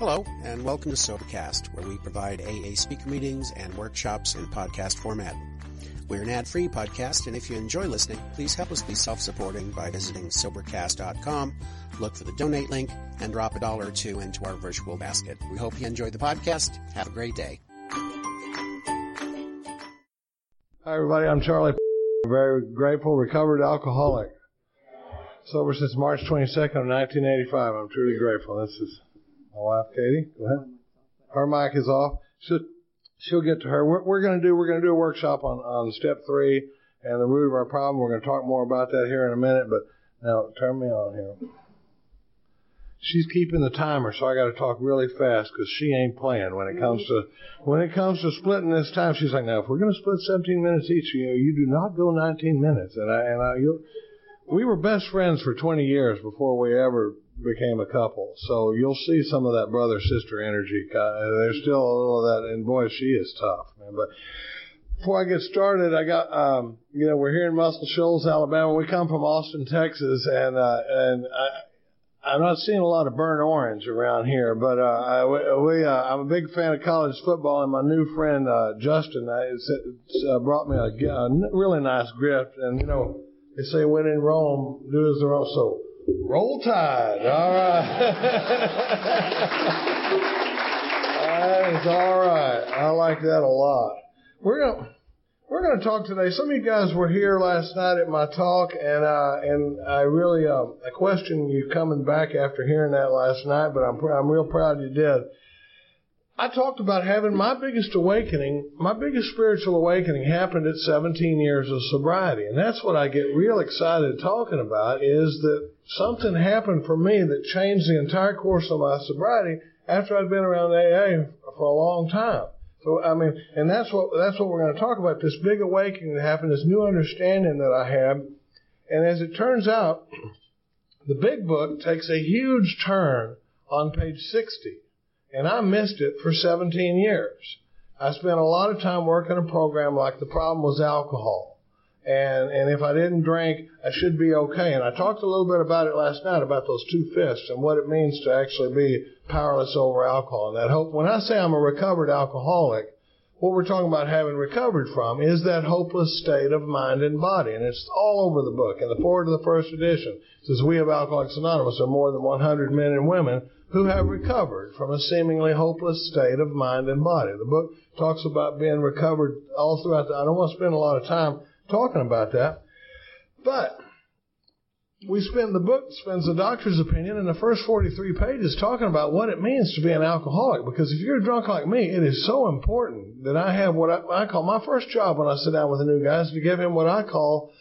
Hello, and welcome to Sobercast, where we provide AA speaker meetings and workshops in podcast format. We're an ad-free podcast, and if you enjoy listening, please help us be self-supporting by visiting Sobercast.com, look for the donate link, and drop a dollar or two into our virtual basket. We hope you enjoy the podcast. Have a great day. Hi, everybody. I'm Charlie. Very grateful, recovered alcoholic. Sober since March 22nd of 1985. I'm truly grateful. This is my wife, Katie. Go ahead. Her mic is off. She'll, she'll get to her. We're, we're going to do, we're going to do a workshop on, on step three and the root of our problem. We're going to talk more about that here in a minute, but now turn me on here. She's keeping the timer, so I got to talk really fast because she ain't playing when it comes to when it comes to splitting this time. She's like, now if we're going to split 17 minutes each, you know, you do not go 19 minutes, and I and I you we were best friends for 20 years before we ever became a couple. So you'll see some of that brother sister energy. There's still a little of that, and boy, she is tough, man. But before I get started, I got um, you know we're here in Muscle Shoals, Alabama. We come from Austin, Texas, and uh, and I. I'm not seeing a lot of burnt orange around here, but uh, I, we, uh, I'm a big fan of college football, and my new friend uh, Justin uh, it's, it's, uh, brought me a, a really nice gift. And you know, they say when in Rome, do as the Rome. So roll tide. All right. that is all right. I like that a lot. We're gonna we're to talk today. Some of you guys were here last night at my talk, and uh, and I really uh, I question you coming back after hearing that last night, but I'm I'm real proud you did. I talked about having my biggest awakening. My biggest spiritual awakening happened at 17 years of sobriety, and that's what I get real excited talking about. Is that something happened for me that changed the entire course of my sobriety after I'd been around AA for a long time. So I mean, and that's what that's what we're going to talk about. This big awakening that happened, this new understanding that I had, and as it turns out, the big book takes a huge turn on page 60, and I missed it for 17 years. I spent a lot of time working a program like the problem was alcohol and and if I didn't drink, I should be okay. And I talked a little bit about it last night about those two fists and what it means to actually be powerless over alcohol. And that hope. When I say I'm a recovered alcoholic, what we're talking about having recovered from is that hopeless state of mind and body, and it's all over the book. In the foreword of the first edition, it says we of Alcoholics Anonymous are more than 100 men and women who have recovered from a seemingly hopeless state of mind and body. The book talks about being recovered all throughout. The, I don't want to spend a lot of time talking about that. But we spend the book spends the doctor's opinion in the first 43 pages talking about what it means to be an alcoholic. Because if you're drunk like me, it is so important that I have what I, I call my first job when I sit down with a new guy is to give him what I call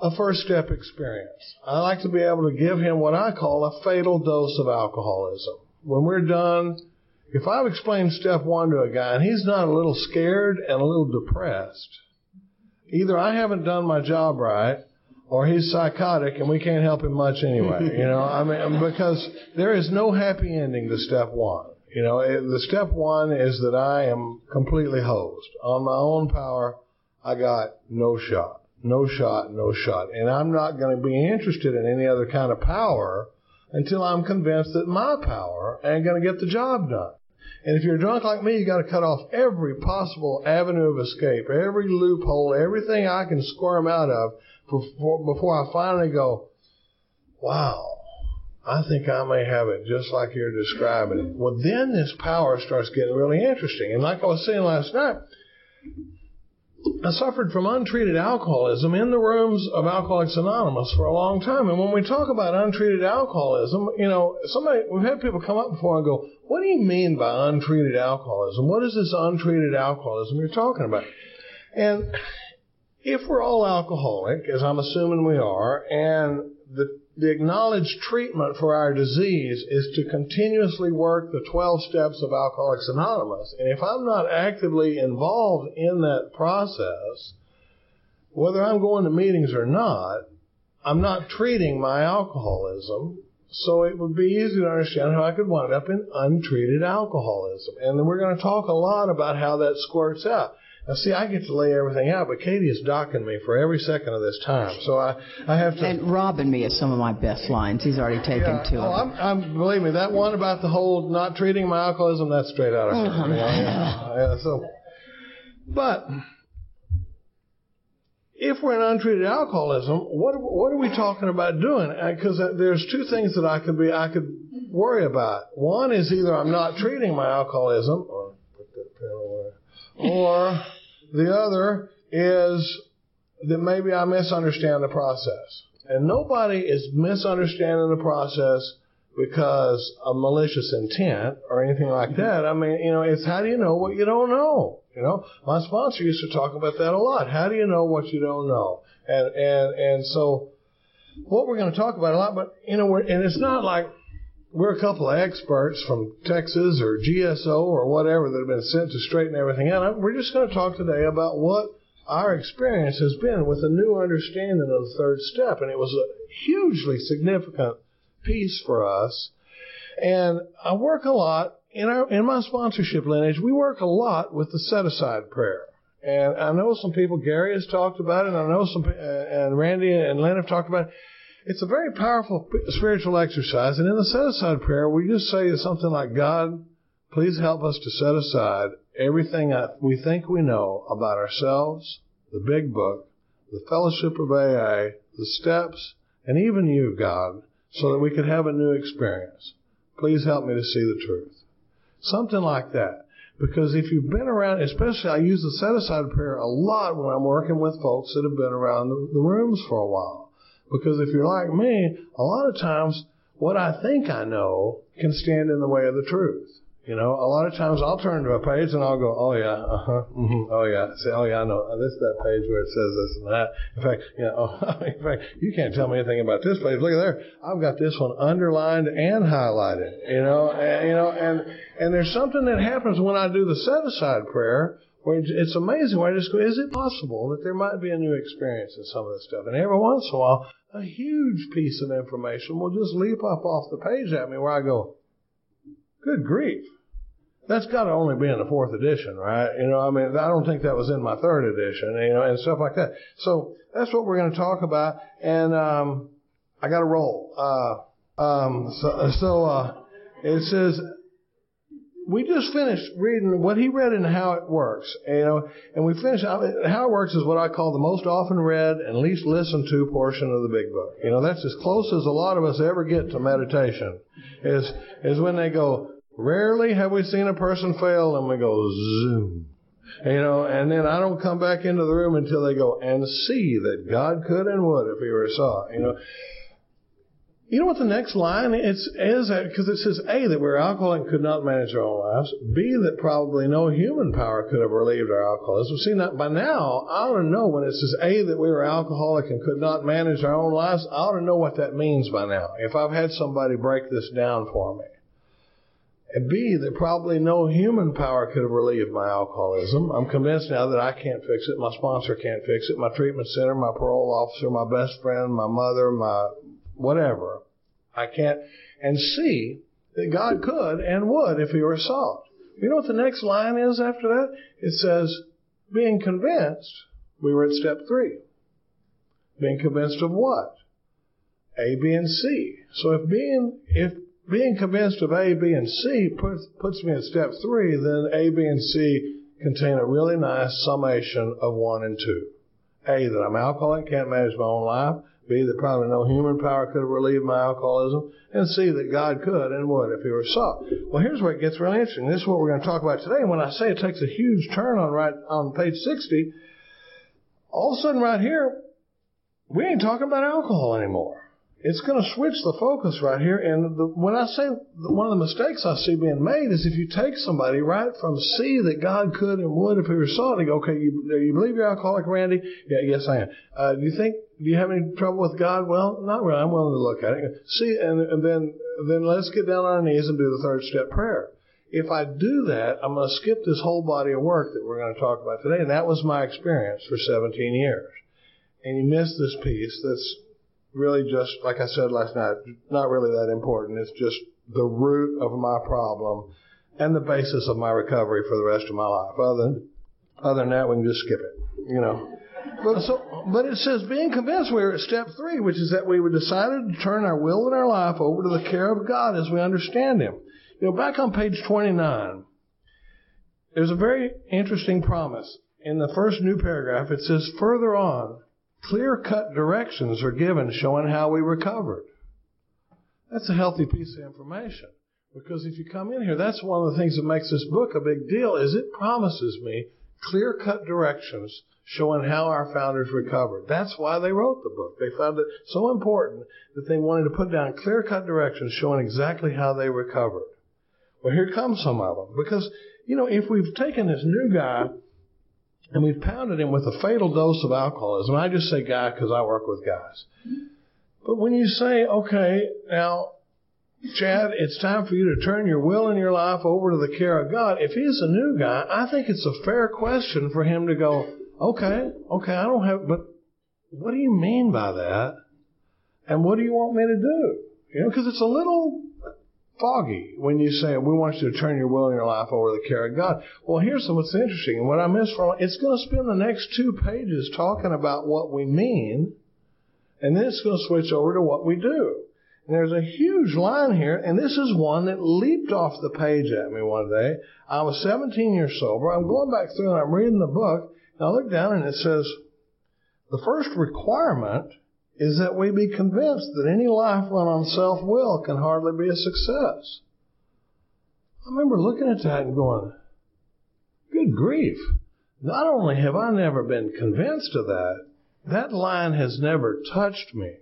a first step experience. I like to be able to give him what I call a fatal dose of alcoholism. When we're done, if I've explained step one to a guy and he's not a little scared and a little depressed, either I haven't done my job right or he's psychotic and we can't help him much anyway. You know, I mean, because there is no happy ending to step one. You know, the step one is that I am completely hosed. On my own power, I got no shot. No shot, no shot. And I'm not going to be interested in any other kind of power until I'm convinced that my power ain't going to get the job done. And if you're drunk like me, you got to cut off every possible avenue of escape, every loophole, everything I can squirm out of before, before I finally go, wow, I think I may have it just like you're describing it. Well, then this power starts getting really interesting. And like I was saying last night, suffered from untreated alcoholism in the rooms of Alcoholics Anonymous for a long time. And when we talk about untreated alcoholism, you know, somebody, we've had people come up before and go, what do you mean by untreated alcoholism? What is this untreated alcoholism you're talking about? And if we're all alcoholic, as I'm assuming we are, and the the acknowledged treatment for our disease is to continuously work the 12 steps of Alcoholics Anonymous. And if I'm not actively involved in that process, whether I'm going to meetings or not, I'm not treating my alcoholism. So it would be easy to understand how I could wind up in untreated alcoholism. And then we're going to talk a lot about how that squirts out. Now, see, I get to lay everything out, but Katie is docking me for every second of this time, so I, I have to. And robbing me of some of my best lines. He's already taken Yeah, two oh, of them. I'm, I'm believe me, that one about the whole not treating my alcoholism, that's straight out of her. Uh-huh. Yeah, yeah, yeah, so, but if we're in untreated alcoholism, what what are we talking about doing? Because there's two things that I could be I could worry about. One is either I'm not treating my alcoholism, or put that pen away, or the other is that maybe I misunderstand the process. And nobody is misunderstanding the process because of malicious intent or anything like mm-hmm. that. I mean, you know, it's how do you know what you don't know? You know, my sponsor used to talk about that a lot. How do you know what you don't know? And and and so, what we're going to talk about a lot, but you know, we're, and it's not like we're a couple of experts from Texas or GSO or whatever that have been sent to straighten everything out. We're just going to talk today about what our experience has been with a new understanding of the third step, and it was a hugely significant piece for us. And I work a lot in our in my sponsorship lineage. We work a lot with the set aside prayer. And I know some people, Gary has talked about it, and I know some, uh, and Randy and Lynn have talked about it. It's a very powerful spiritual exercise. And in the set aside prayer, we just say something like, God, please help us to set aside everything we think we know about ourselves, the big book, the fellowship of AA, the steps, and even you, God, so that we could have a new experience. Please help me to see the truth. Something like that. Because if you've been around, especially I use the set aside prayer a lot when I'm working with folks that have been around the, the rooms for a while. Because if you're like me, a lot of times what I think I know can stand in the way of the truth. You know, a lot of times I'll turn to a page and I'll go, oh yeah, uh huh, mm-hmm, oh yeah, say, oh yeah, I know, this is that page where it says this and that. In fact, you know, oh, in fact, you can't tell me anything about this page. Look at there, I've got this one underlined and highlighted. You know, and, you know, and and there's something that happens when I do the set aside prayer it's amazing where I just go, is it possible that there might be a new experience in some of this stuff? And every once in a while, a huge piece of information will just leap up off the page at me where I go, good grief. That's got to only be in the fourth edition, right? You know, I mean, I don't think that was in my third edition, you know, and stuff like that. So that's what we're going to talk about. And, um, I got to roll. Uh, um, so, so, uh, it says, we just finished reading what he read and how it works, you know, and we finished how it works is what I call the most often read and least listened to portion of the big book. You know, that's as close as a lot of us ever get to meditation. Is is when they go, rarely have we seen a person fail, and we go zoom. You know, and then I don't come back into the room until they go and see that God could and would if He were saw. You know, you know what the next line is? Is because it says A that we're alcoholic and could not manage our own lives. B that probably no human power could have relieved our alcoholism. See, now, by now I ought to know when it says A that we were alcoholic and could not manage our own lives. I ought to know what that means by now. If I've had somebody break this down for me. And B, that probably no human power could have relieved my alcoholism. I'm convinced now that I can't fix it. My sponsor can't fix it. My treatment center, my parole officer, my best friend, my mother, my whatever. I can't. And C, that God could and would if he were sought. You know what the next line is after that? It says, being convinced, we were at step three. Being convinced of what? A, B, and C. So if being, if being convinced of A, B, and C puts, puts me at step three, then A, B, and C contain a really nice summation of one and two. A, that I'm alcoholic, can't manage my own life. B, that probably no human power could have relieved my alcoholism. And C, that God could and would if he were sought. Well, here's where it gets really interesting. This is what we're going to talk about today. And when I say it takes a huge turn on right on page 60, all of a sudden right here, we ain't talking about alcohol anymore it's going to switch the focus right here. And the, when I say one of the mistakes I see being made is if you take somebody right from see that God could and would if He were sought, and go, okay, you, you believe you're alcoholic, Randy? Yeah, yes, I am. Uh, do you think? Do you have any trouble with God? Well, not really. I'm willing to look at it. See, and, and then then let's get down on our knees and do the third step prayer. If I do that, I'm going to skip this whole body of work that we're going to talk about today, and that was my experience for 17 years. And you miss this piece that's really just, like I said last night, not really that important. It's just the root of my problem and the basis of my recovery for the rest of my life. Other than, Other than that, we can just skip it, you know. But so, but it says being convinced we're at step three, which is that we were decided to turn our will and our life over to the care of God as we understand Him. You know, back on page 29, there's a very interesting promise. In the first new paragraph, it says, further on, clear cut directions are given showing how we recovered. That's a healthy piece of information. Because if you come in here, that's one of the things that makes this book a big deal is it promises me clear cut directions showing how our founders recovered. That's why they wrote the book. They found it so important that they wanted to put down clear cut directions showing exactly how they recovered. Well, here comes some of them. Because, you know, if we've taken this new guy and we've pounded him with a fatal dose of alcoholism, I just say guy because I work with guys. But when you say, okay, now, Chad, it's time for you to turn your will and your life over to the care of God. If he's a new guy, I think it's a fair question for him to go, Okay, okay, I don't have, but what do you mean by that? And what do you want me to do? You know, because it's a little foggy when you say, we want you to turn your will and your life over to the care of God. Well, here's what's interesting. And what I missed from it's going to spend the next two pages talking about what we mean, and then it's going to switch over to what we do. And there's a huge line here, and this is one that leaped off the page at me one day. I was 17 years sober. I'm going back through and I'm reading the book, and I look down and it says, the first requirement is that we be convinced that any life run on self will can hardly be a success. I remember looking at that and going, good grief. Not only have I never been convinced of that, that line has never touched me.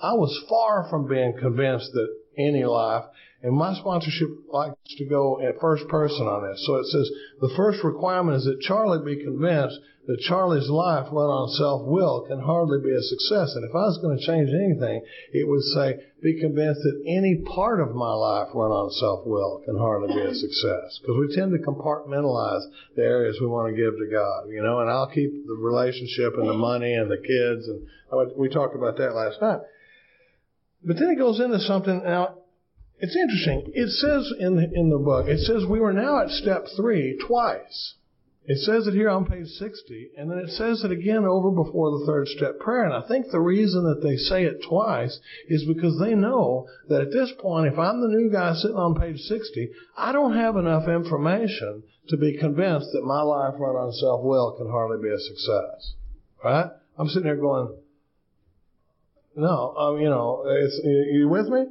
I was far from being convinced that any life and my sponsorship likes to go at first person on this. So it says the first requirement is that Charlie be convinced that Charlie's life run on self-will can hardly be a success. And if I was going to change anything, it would say be convinced that any part of my life run on self-will can hardly be a success. Because we tend to compartmentalize the areas we want to give to God, you know, and I'll keep the relationship and the money and the kids. And we talked about that last night. But then it goes into something now it's interesting. It says in the, in the book, it says we were now at step three twice. It says it here on page 60, and then it says it again over before the third step prayer. And I think the reason that they say it twice is because they know that at this point, if I'm the new guy sitting on page 60, I don't have enough information to be convinced that my life run on self-will can hardly be a success. Right? I'm sitting there going, no, um, you know, it's, you with me?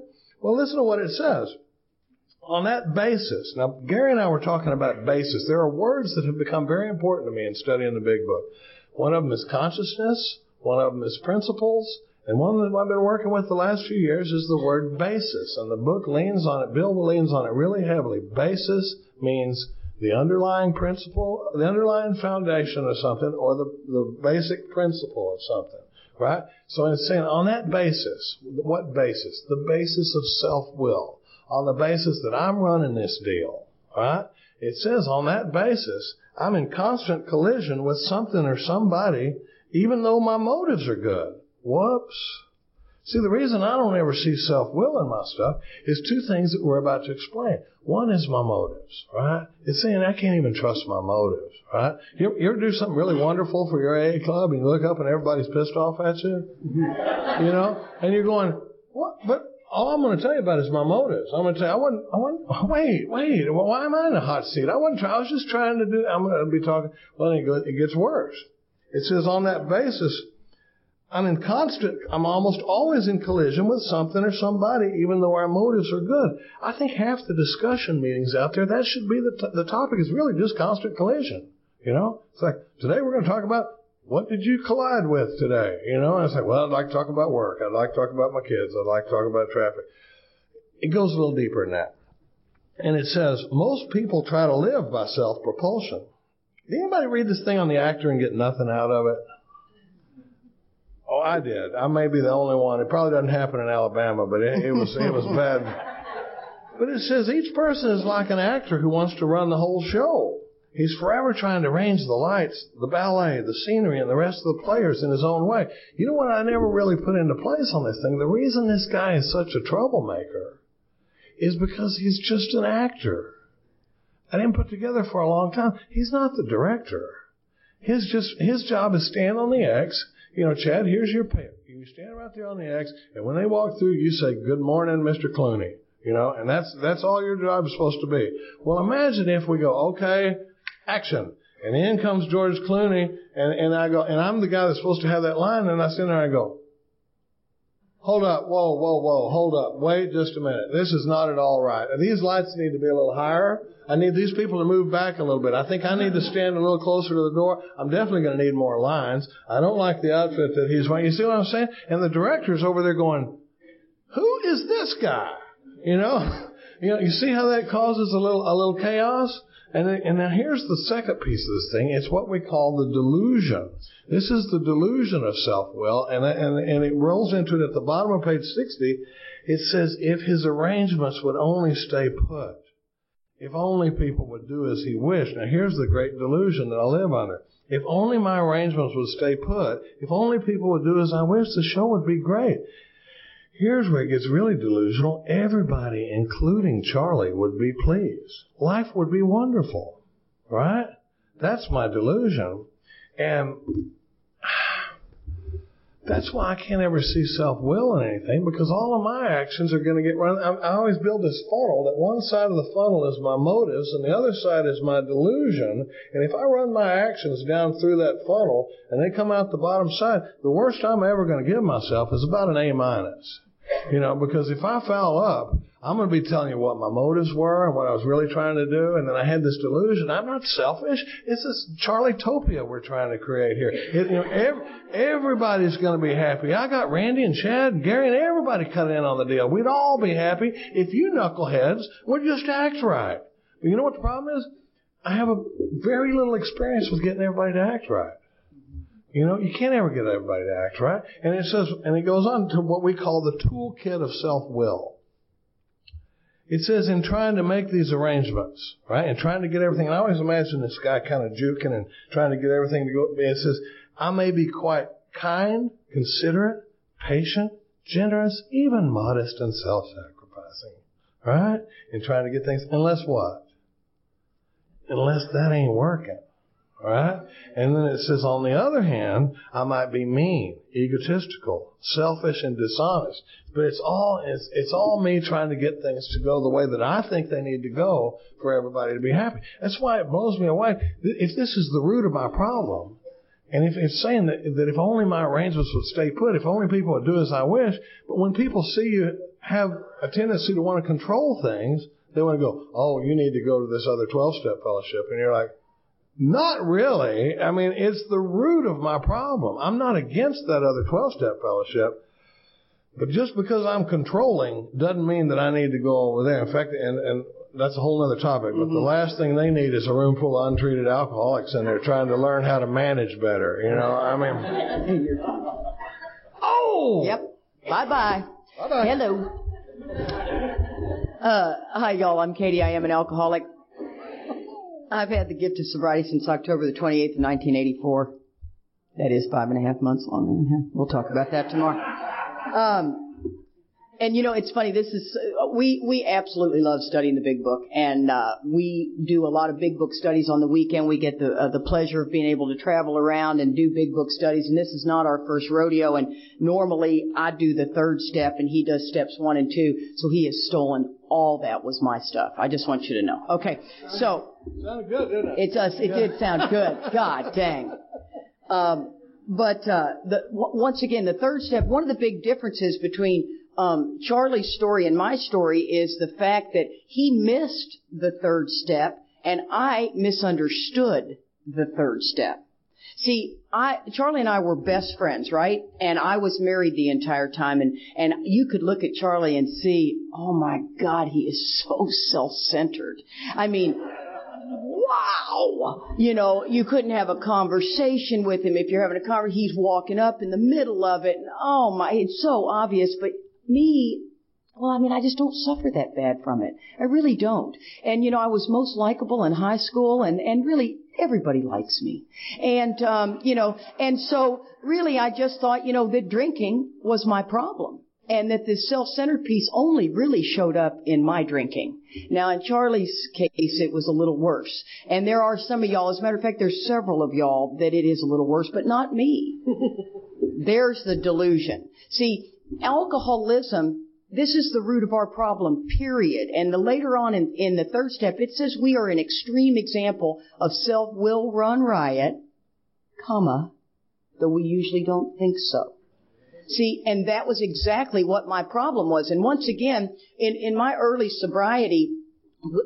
Well, listen to what it says. On that basis, now Gary and I were talking about basis. There are words that have become very important to me in studying the big book. One of them is consciousness, one of them is principles, and one that I've been working with the last few years is the word basis. And the book leans on it, Bill leans on it really heavily. Basis means the underlying principle, the underlying foundation of something, or the, the basic principle of something. Right? So it's saying on that basis, what basis? The basis of self-will. On the basis that I'm running this deal. Right? It says on that basis, I'm in constant collision with something or somebody, even though my motives are good. Whoops. See, the reason I don't ever see self-will in my stuff is two things that we're about to explain. One is my motives, right? It's saying I can't even trust my motives, right? You, you ever do something really wonderful for your AA club and you look up and everybody's pissed off at you? you know? And you're going, what? But all I'm going to tell you about is my motives. I'm going to tell you, I wasn't, I wasn't, wait, wait, why am I in a hot seat? I wasn't trying, I was just trying to do, I'm going to be talking, well, it gets worse. It says on that basis, I'm in constant, I'm almost always in collision with something or somebody, even though our motives are good. I think half the discussion meetings out there, that should be the, t- the topic is really just constant collision. You know, it's like, today we're going to talk about what did you collide with today? You know, and I say, well, I'd like to talk about work. I'd like to talk about my kids. I'd like to talk about traffic. It goes a little deeper than that. And it says, most people try to live by self-propulsion. Did anybody read this thing on the actor and get nothing out of it? Oh, I did. I may be the only one. It probably doesn't happen in Alabama, but it, it was it was bad. But it says each person is like an actor who wants to run the whole show. He's forever trying to arrange the lights, the ballet, the scenery, and the rest of the players in his own way. You know what I never really put into place on this thing? The reason this guy is such a troublemaker is because he's just an actor. I didn't put together for a long time. He's not the director. His just his job is stand on the X. You know, Chad, here's your pay. You stand right there on the X, and when they walk through, you say, "Good morning, Mr. Clooney." You know, and that's that's all your job is supposed to be. Well, imagine if we go, okay, action, and in comes George Clooney, and and I go, and I'm the guy that's supposed to have that line, and I stand there and I go, Hold up, whoa, whoa, whoa, hold up, wait just a minute. This is not at all right. These lights need to be a little higher. I need these people to move back a little bit. I think I need to stand a little closer to the door. I'm definitely going to need more lines. I don't like the outfit that he's wearing. You see what I'm saying? And the director's over there going, who is this guy? You know? You know, you see how that causes a little, a little chaos? And, and now here's the second piece of this thing. It's what we call the delusion. This is the delusion of self-will, and, and, and it rolls into it at the bottom of page 60. It says, if his arrangements would only stay put, if only people would do as he wished. Now here's the great delusion that I live under. If only my arrangements would stay put, if only people would do as I wish, the show would be great. Here's where it gets really delusional. Everybody, including Charlie, would be pleased. Life would be wonderful. Right? That's my delusion. And that's why I can't ever see self-will in anything because all of my actions are going to get run. I, always build this funnel that one side of the funnel is my motives and the other side is my delusion. And if I run my actions down through that funnel and they come out the bottom side, the worst I'm ever going to give myself is about an A minus. You know, because if I foul up, I'm going to be telling you what my motives were and what I was really trying to do. And then I had this delusion. I'm not selfish. It's this Charlie Topia we're trying to create here. It, you know, every, everybody's going to be happy. I got Randy and Chad and Gary and everybody cut in on the deal. We'd all be happy if you knuckleheads would just act right. But you know what the problem is? I have a very little experience with getting everybody to act right. You know, you can't ever get everybody to act right. And it says, and it goes on to what we call the toolkit of self-will. It says in trying to make these arrangements, right, and trying to get everything, and I always imagine this guy kind of juking and trying to get everything to go, it says, I may be quite kind, considerate, patient, generous, even modest and self-sacrificing, right, in trying to get things, unless what? Unless that ain't working. Right? And then it says, on the other hand, I might be mean, egotistical, selfish, and dishonest. But it's all, it's, it's all me trying to get things to go the way that I think they need to go for everybody to be happy. That's why it blows me away. If this is the root of my problem, and if it's saying that, that if only my arrangements would stay put, if only people would do as I wish, but when people see you have a tendency to want to control things, they want to go, oh, you need to go to this other 12 step fellowship. And you're like, not really. I mean, it's the root of my problem. I'm not against that other 12 step fellowship. But just because I'm controlling doesn't mean that I need to go over there. In fact, and, and that's a whole other topic. But mm-hmm. the last thing they need is a room full of untreated alcoholics and they're trying to learn how to manage better. You know, I mean. oh! Yep. Bye bye. Bye bye. Hello. Uh, hi, y'all. I'm Katie. I am an alcoholic. I've had the gift of sobriety since October the 28th, 1984. That is five and a half months long. We'll talk about that tomorrow. Um, and you know, it's funny. This is we we absolutely love studying the Big Book, and uh, we do a lot of Big Book studies on the weekend. We get the uh, the pleasure of being able to travel around and do Big Book studies. And this is not our first rodeo. And normally I do the third step, and he does steps one and two. So he has stolen all that was my stuff. I just want you to know. Okay, so sounded good, didn't it? It does. It yeah. did sound good. God dang. Um, but uh, the, w- once again, the third step. One of the big differences between um, Charlie's story and my story is the fact that he missed the third step, and I misunderstood the third step. See, I, Charlie and I were best friends, right? And I was married the entire time and, and you could look at Charlie and see, oh my God, he is so self-centered. I mean, wow! You know, you couldn't have a conversation with him. If you're having a conversation, he's walking up in the middle of it. And, oh my, it's so obvious. But me, well, I mean, I just don't suffer that bad from it. I really don't. And, you know, I was most likable in high school and, and really everybody likes me. And, um, you know, and so really I just thought, you know, that drinking was my problem. and that this self-centered piece only really showed up in my drinking. Now, in Charlie's case, it was a little worse. And there are some of y'all, as a matter of fact, there's several of y'all that it is a little worse, but not me. There's the delusion. See, alcoholism this is the root of our problem, period. And the later on in, in the third step, it says we are an extreme example of self-will run riot, comma, though we usually don't think so. See, and that was exactly what my problem was. And once again, in, in my early sobriety,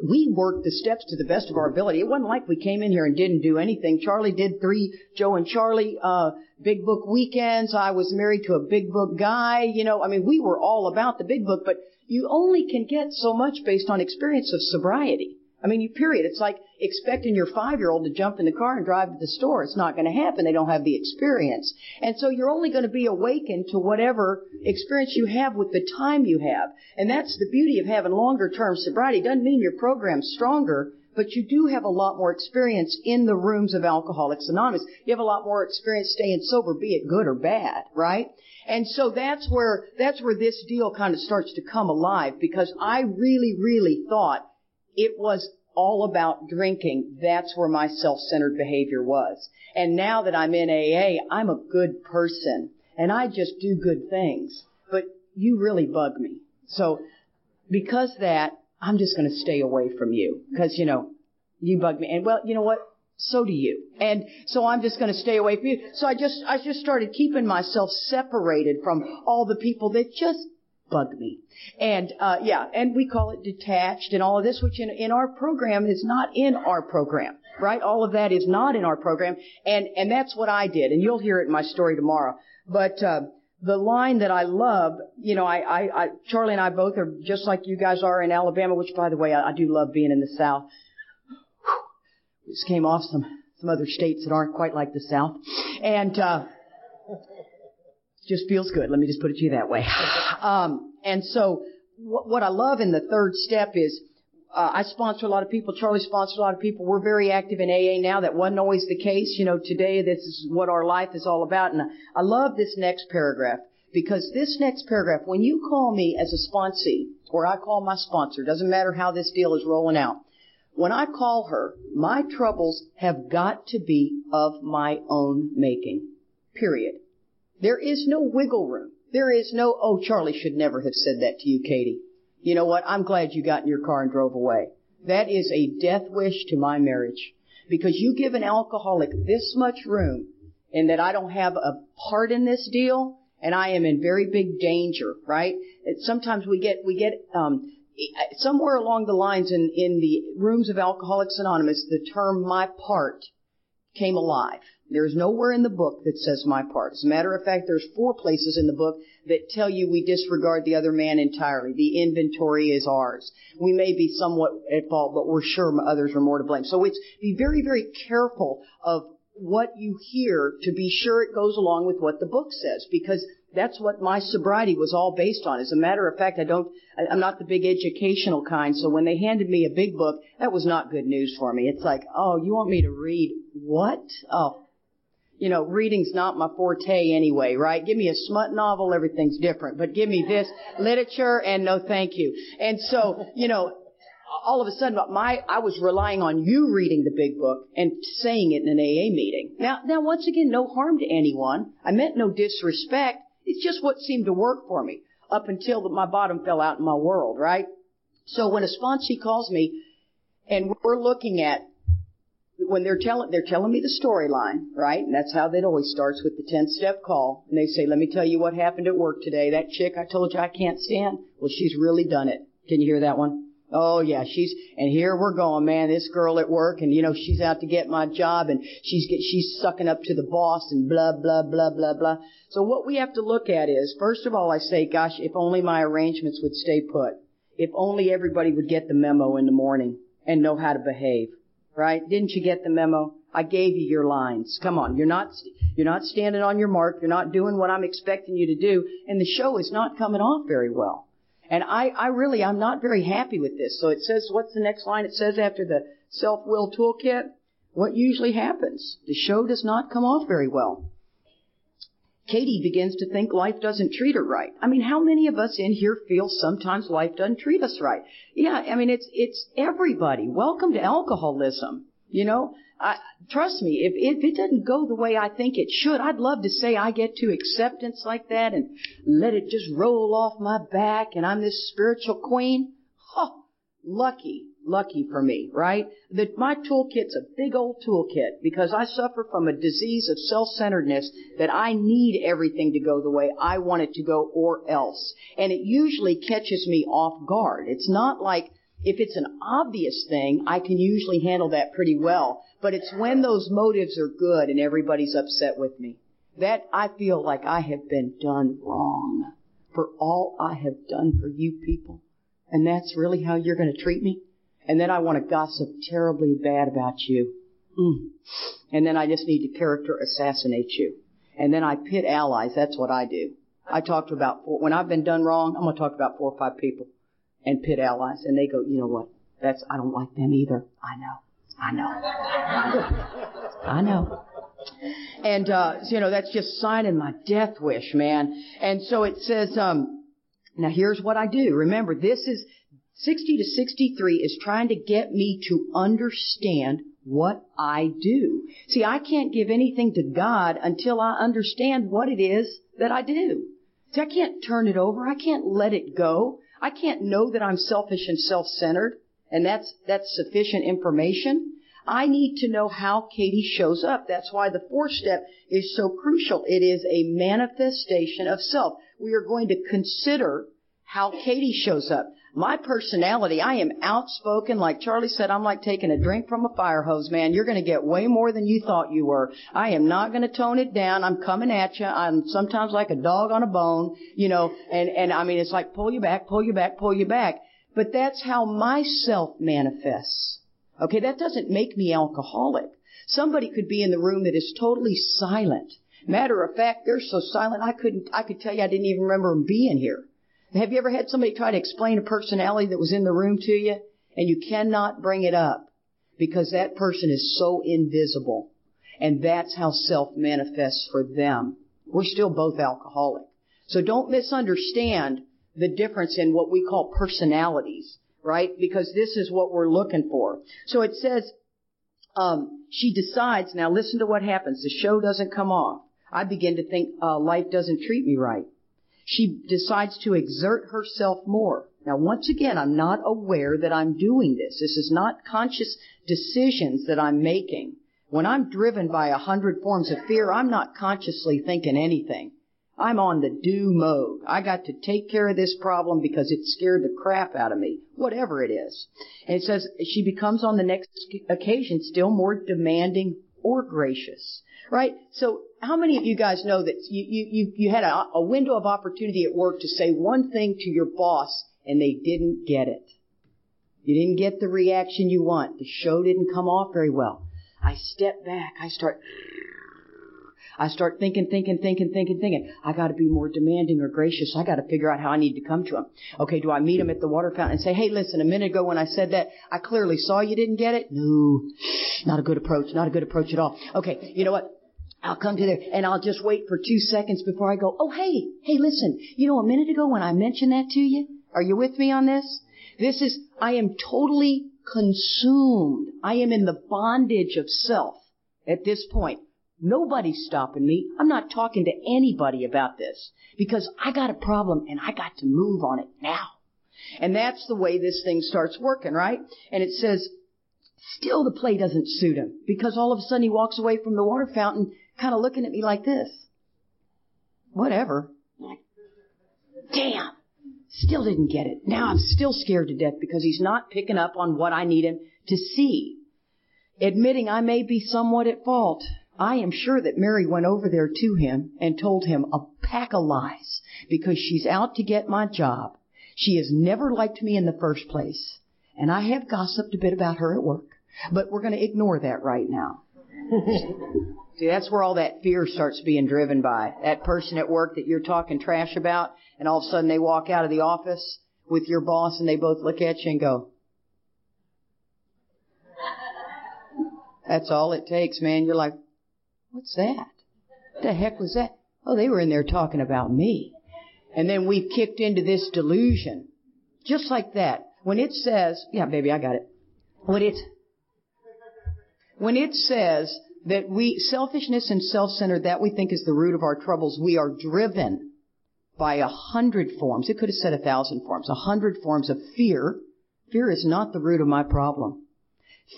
we worked the steps to the best of our ability. It wasn't like we came in here and didn't do anything. Charlie did three Joe and Charlie uh big book weekends. I was married to a big book guy. You know, I mean, we were all about the big book, but you only can get so much based on experience of sobriety. I mean, you period. It's like expecting your five-year-old to jump in the car and drive to the store. It's not going to happen. They don't have the experience. And so you're only going to be awakened to whatever experience you have with the time you have. And that's the beauty of having longer-term sobriety. It doesn't mean your program's stronger, but you do have a lot more experience in the rooms of Alcoholics Anonymous. You have a lot more experience staying sober, be it good or bad, right? And so that's where, that's where this deal kind of starts to come alive because I really, really thought it was all about drinking. That's where my self-centered behavior was. And now that I'm in AA, I'm a good person and I just do good things. But you really bug me. So because that, I'm just going to stay away from you because, you know, you bug me. And well, you know what? So do you. And so I'm just going to stay away from you. So I just, I just started keeping myself separated from all the people that just bug me. And uh, yeah, and we call it detached and all of this, which in, in our program is not in our program, right? All of that is not in our program, and and that's what I did, and you'll hear it in my story tomorrow. But uh, the line that I love, you know, I, I, I Charlie and I both are just like you guys are in Alabama, which by the way, I, I do love being in the South. Just came off some some other states that aren't quite like the South, and. uh just feels good. Let me just put it to you that way. Um, and so what, what I love in the third step is uh, I sponsor a lot of people. Charlie sponsors a lot of people. We're very active in AA now. That wasn't always the case. You know, today this is what our life is all about. And I love this next paragraph because this next paragraph, when you call me as a sponsee, or I call my sponsor, doesn't matter how this deal is rolling out. When I call her, my troubles have got to be of my own making. Period. There is no wiggle room. There is no, oh, Charlie should never have said that to you, Katie. You know what? I'm glad you got in your car and drove away. That is a death wish to my marriage. Because you give an alcoholic this much room and that I don't have a part in this deal and I am in very big danger, right? sometimes we get, we get, um, somewhere along the lines in, in the rooms of Alcoholics Anonymous, the term my part came alive. There's nowhere in the book that says my part. As a matter of fact, there's four places in the book that tell you we disregard the other man entirely. The inventory is ours. We may be somewhat at fault, but we're sure others are more to blame. So it's be very, very careful of what you hear to be sure it goes along with what the book says because that's what my sobriety was all based on. As a matter of fact, I don't, I'm not the big educational kind, so when they handed me a big book, that was not good news for me. It's like, oh, you want me to read what? Oh, you know, reading's not my forte anyway, right? Give me a smut novel, everything's different. But give me this literature and no thank you. And so, you know, all of a sudden my I was relying on you reading the big book and saying it in an AA meeting. Now now once again, no harm to anyone. I meant no disrespect. It's just what seemed to work for me up until my bottom fell out in my world, right? So when a sponsee calls me and we're looking at when they're telling they're telling me the storyline, right? And that's how that always starts with the ten step call. And they say, "Let me tell you what happened at work today. That chick I told you I can't stand. Well, she's really done it. Can you hear that one? Oh yeah, she's and here we're going, man. This girl at work, and you know she's out to get my job, and she's get, she's sucking up to the boss, and blah blah blah blah blah. So what we have to look at is, first of all, I say, gosh, if only my arrangements would stay put. If only everybody would get the memo in the morning and know how to behave right? Didn't you get the memo? I gave you your lines. Come on, you're not you're not standing on your mark. You're not doing what I'm expecting you to do, and the show is not coming off very well. And I, I really, I'm not very happy with this. So it says, what's the next line? It says after the self-will toolkit, what usually happens? The show does not come off very well. Katie begins to think life doesn't treat her right. I mean, how many of us in here feel sometimes life doesn't treat us right? Yeah, I mean, it's, it's everybody. Welcome to alcoholism. You know, I, trust me, if, if it doesn't go the way I think it should, I'd love to say I get to acceptance like that and let it just roll off my back and I'm this spiritual queen. Huh, lucky lucky for me, right? That my toolkit's a big old toolkit because I suffer from a disease of self-centeredness that I need everything to go the way I want it to go or else. And it usually catches me off guard. It's not like if it's an obvious thing, I can usually handle that pretty well. But it's when those motives are good and everybody's upset with me. That I feel like I have been done wrong for all I have done for you people. And that's really how you're going to treat me? And then I want to gossip terribly bad about you. Mm. And then I just need to character assassinate you. And then I pit allies. That's what I do. I talk to about four, when I've been done wrong, I'm going to talk to about four or five people and pit allies. And they go, you know what? That's, I don't like them either. I know. I know. I know. And, uh, you know, that's just signing my death wish, man. And so it says, um, now here's what I do. Remember, this is, 60 to 63 is trying to get me to understand what I do. See, I can't give anything to God until I understand what it is that I do. See, I can't turn it over. I can't let it go. I can't know that I'm selfish and self-centered and that's, that's sufficient information. I need to know how Katie shows up. That's why the fourth step is so crucial. It is a manifestation of self. We are going to consider how Katie shows up. My personality, I am outspoken. Like Charlie said, I'm like taking a drink from a fire hose, man. You're going to get way more than you thought you were. I am not going to tone it down. I'm coming at you. I'm sometimes like a dog on a bone, you know, and, and I mean, it's like pull you back, pull you back, pull you back. But that's how myself manifests. Okay, that doesn't make me alcoholic. Somebody could be in the room that is totally silent. Matter of fact, they're so silent I couldn't, I could tell you I didn't even remember them being here. Have you ever had somebody try to explain a personality that was in the room to you and you cannot bring it up because that person is so invisible and that's how self manifests for them. We're still both alcoholic. So don't misunderstand the difference in what we call personalities, right? Because this is what we're looking for. So it says, um, she decides, now listen to what happens. The show doesn't come off. I begin to think, uh, life doesn't treat me right she decides to exert herself more. Now, once again, I'm not aware that I'm doing this. This is not conscious decisions that I'm making. When I'm driven by a hundred forms of fear, I'm not consciously thinking anything. I'm on the do mode. I got to take care of this problem because it scared the crap out of me, whatever it is. And it says she becomes on the next occasion still more demanding or gracious, right? So how many of you guys know that you, you, you had a, a window of opportunity at work to say one thing to your boss and they didn't get it? You didn't get the reaction you want. The show didn't come off very well. I step back. I start, I start thinking, thinking, thinking, thinking, thinking. I gotta be more demanding or gracious. I gotta figure out how I need to come to him. Okay, do I meet him at the water fountain and say, hey, listen, a minute ago when I said that, I clearly saw you didn't get it? No. Not a good approach. Not a good approach at all. Okay, you know what? I'll come to there and I'll just wait for two seconds before I go, oh hey, hey listen, you know a minute ago when I mentioned that to you, are you with me on this? This is, I am totally consumed. I am in the bondage of self at this point. Nobody's stopping me. I'm not talking to anybody about this because I got a problem and I got to move on it now. And that's the way this thing starts working, right? And it says, still the play doesn't suit him because all of a sudden he walks away from the water fountain kind of looking at me like this. Whatever. Damn. Still didn't get it. Now I'm still scared to death because he's not picking up on what I need him to see. Admitting I may be somewhat at fault, I am sure that Mary went over there to him and told him a pack of lies because she's out to get my job. She has never liked me in the first place. And I have gossiped a bit about her at work, but we're going to ignore that right now. See, that's where all that fear starts being driven by. That person at work that you're talking trash about, and all of a sudden they walk out of the office with your boss and they both look at you and go, That's all it takes, man. You're like, What's that? What the heck was that? Oh, they were in there talking about me. And then we've kicked into this delusion. Just like that. When it says, yeah, baby, I got it. When it, when it says that we, selfishness and self-centered, that we think is the root of our troubles, we are driven by a hundred forms. It could have said a thousand forms. A hundred forms of fear. Fear is not the root of my problem.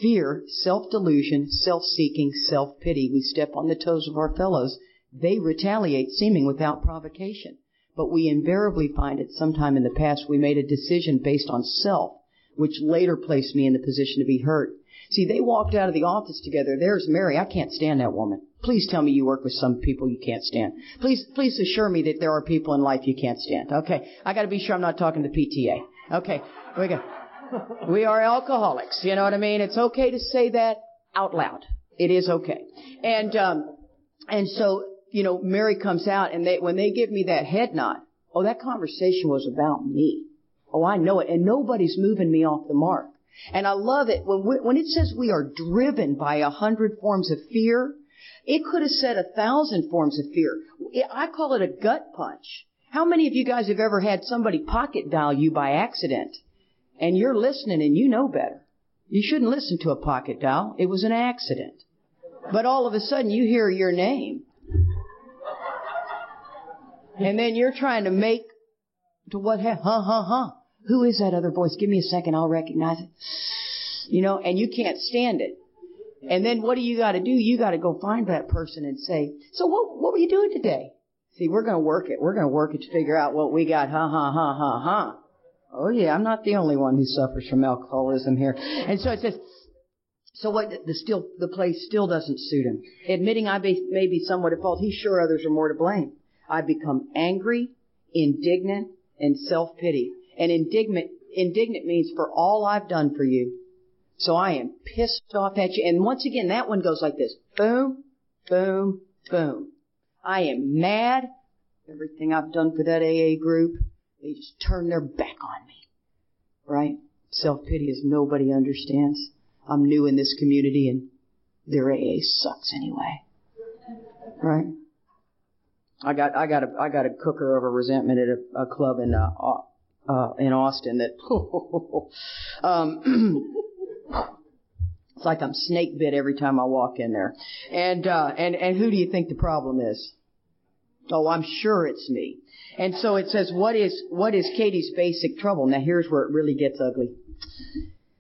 Fear, self-delusion, self-seeking, self-pity. We step on the toes of our fellows. They retaliate seeming without provocation. But we invariably find at some time in the past we made a decision based on self, which later placed me in the position to be hurt. See, they walked out of the office together. There's Mary. I can't stand that woman. Please tell me you work with some people you can't stand. Please, please assure me that there are people in life you can't stand. Okay. I gotta be sure I'm not talking to PTA. Okay. We go. We are alcoholics. You know what I mean? It's okay to say that out loud. It is okay. And, um, and so, you know, Mary comes out and they, when they give me that head nod, oh, that conversation was about me. Oh, I know it. And nobody's moving me off the mark. And I love it when we, when it says we are driven by a hundred forms of fear. It could have said a thousand forms of fear. I call it a gut punch. How many of you guys have ever had somebody pocket dial you by accident? And you're listening and you know better. You shouldn't listen to a pocket dial. It was an accident. But all of a sudden you hear your name. And then you're trying to make to what, huh, huh, huh. Who is that other voice? Give me a second, I'll recognize it. You know, and you can't stand it. And then what do you gotta do? You gotta go find that person and say, so what, what were you doing today? See, we're gonna work it. We're gonna work it to figure out what we got. Ha ha ha ha ha. Oh yeah, I'm not the only one who suffers from alcoholism here. And so it says, so what, the still, the place still doesn't suit him. Admitting I may be somewhat at fault, he's sure others are more to blame. I become angry, indignant, and self-pity. And indignant, indignant means for all I've done for you. So I am pissed off at you. And once again, that one goes like this. Boom, boom, boom. I am mad. Everything I've done for that AA group, they just turn their back on me. Right? Self-pity is nobody understands. I'm new in this community and their AA sucks anyway. Right? I got, I got a, I got a cooker of a resentment at a, a club in, uh, uh, in Austin that, um, it's like I'm snake bit every time I walk in there. And, uh, and, and who do you think the problem is? Oh, I'm sure it's me. And so it says, what is, what is Katie's basic trouble? Now here's where it really gets ugly.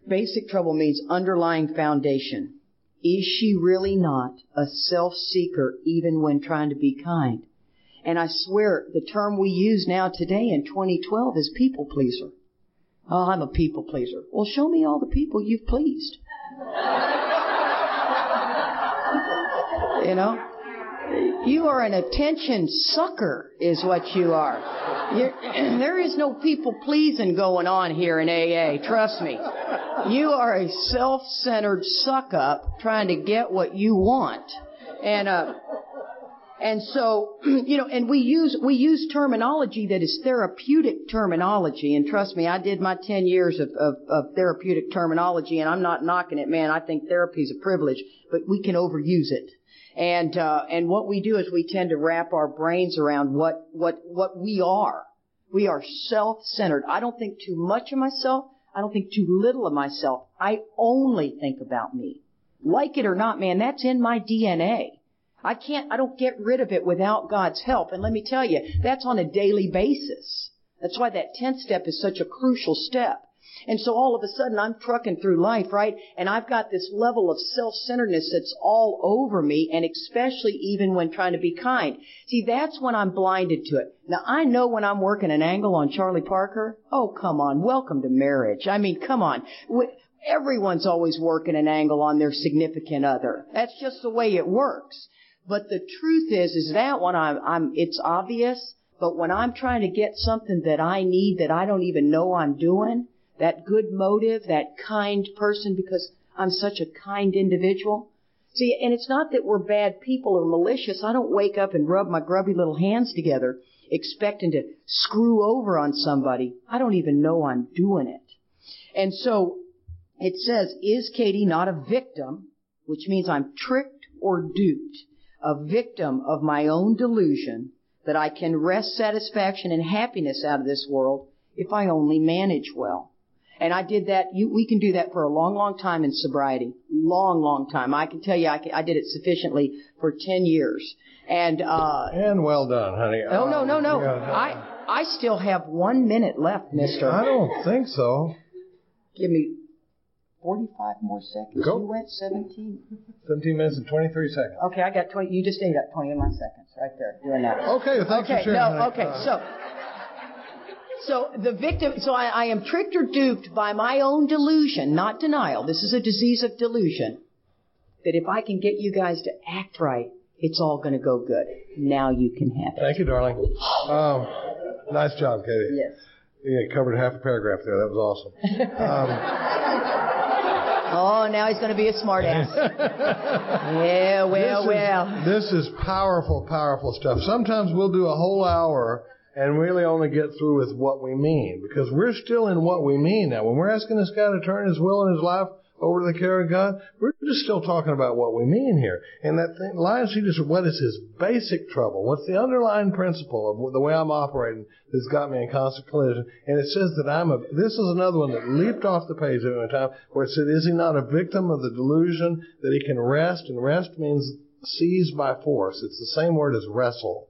Basic trouble means underlying foundation. Is she really not a self-seeker even when trying to be kind? And I swear the term we use now today in 2012 is people pleaser. Oh, I'm a people pleaser. Well, show me all the people you've pleased. you know? You are an attention sucker is what you are. You're, there is no people pleasing going on here in AA. Trust me. You are a self-centered suck up trying to get what you want. And, uh, and so, you know, and we use, we use terminology that is therapeutic terminology. And trust me, I did my 10 years of, of, of therapeutic terminology and I'm not knocking it, man. I think therapy is a privilege, but we can overuse it. And, uh, and what we do is we tend to wrap our brains around what, what, what we are. We are self-centered. I don't think too much of myself. I don't think too little of myself. I only think about me. Like it or not, man, that's in my DNA. I can't, I don't get rid of it without God's help. And let me tell you, that's on a daily basis. That's why that 10th step is such a crucial step. And so all of a sudden I'm trucking through life, right? And I've got this level of self-centeredness that's all over me and especially even when trying to be kind. See, that's when I'm blinded to it. Now I know when I'm working an angle on Charlie Parker. Oh, come on. Welcome to marriage. I mean, come on. Everyone's always working an angle on their significant other. That's just the way it works. But the truth is, is that when I'm, I'm, it's obvious, but when I'm trying to get something that I need that I don't even know I'm doing, that good motive, that kind person, because I'm such a kind individual. See, and it's not that we're bad people or malicious. I don't wake up and rub my grubby little hands together expecting to screw over on somebody. I don't even know I'm doing it. And so it says, is Katie not a victim, which means I'm tricked or duped? A victim of my own delusion that I can wrest satisfaction and happiness out of this world if I only manage well. And I did that. You, we can do that for a long, long time in sobriety. Long, long time. I can tell you, I, can, I did it sufficiently for ten years. And uh, and well done, honey. Oh no, no, no. I I still have one minute left, Mister. I don't think so. Give me 45 more seconds. Go. You went 17. 17 minutes and 23 seconds. Okay, I got 20. You just stayed up 21 seconds right there doing that. Okay, thanks okay, for sharing. no, okay, Uh, so. So the victim, so I, I am tricked or duped by my own delusion, not denial. This is a disease of delusion. That if I can get you guys to act right, it's all going to go good. Now you can have it. Thank you, darling. Um, nice job, Katie. Yes. Yeah, you covered half a paragraph there. That was awesome. Um, Oh, now he's going to be a smart ass. yeah, well, this well. Is, this is powerful, powerful stuff. Sometimes we'll do a whole hour and really only get through with what we mean because we're still in what we mean now. When we're asking this guy to turn his will and his life over to the care of God, we're just still talking about what we mean here. And that thing, Lions, he just, what is his basic trouble? What's the underlying principle of the way I'm operating that's got me in constant collision? And it says that I'm a, this is another one that leaped off the page at one time where it said, is he not a victim of the delusion that he can wrest? And wrest means seize by force. It's the same word as wrestle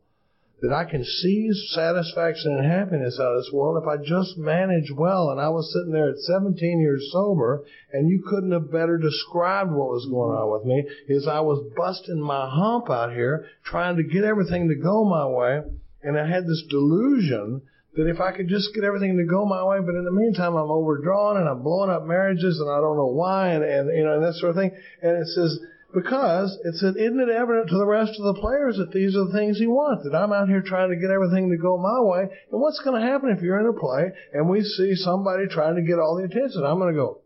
that I can seize satisfaction and happiness out of this world if I just manage well. And I was sitting there at 17 years sober, and you couldn't have better described what was going on with me. Is I was busting my hump out here, trying to get everything to go my way, and I had this delusion that if I could just get everything to go my way, but in the meantime I'm overdrawn and I'm blowing up marriages and I don't know why, and, and you know and that sort of thing. And it says because it said, isn't it evident to the rest of the players that these are the things he wants? That I'm out here trying to get everything to go my way. And what's going to happen if you're in a play and we see somebody trying to get all the attention? I'm going to go,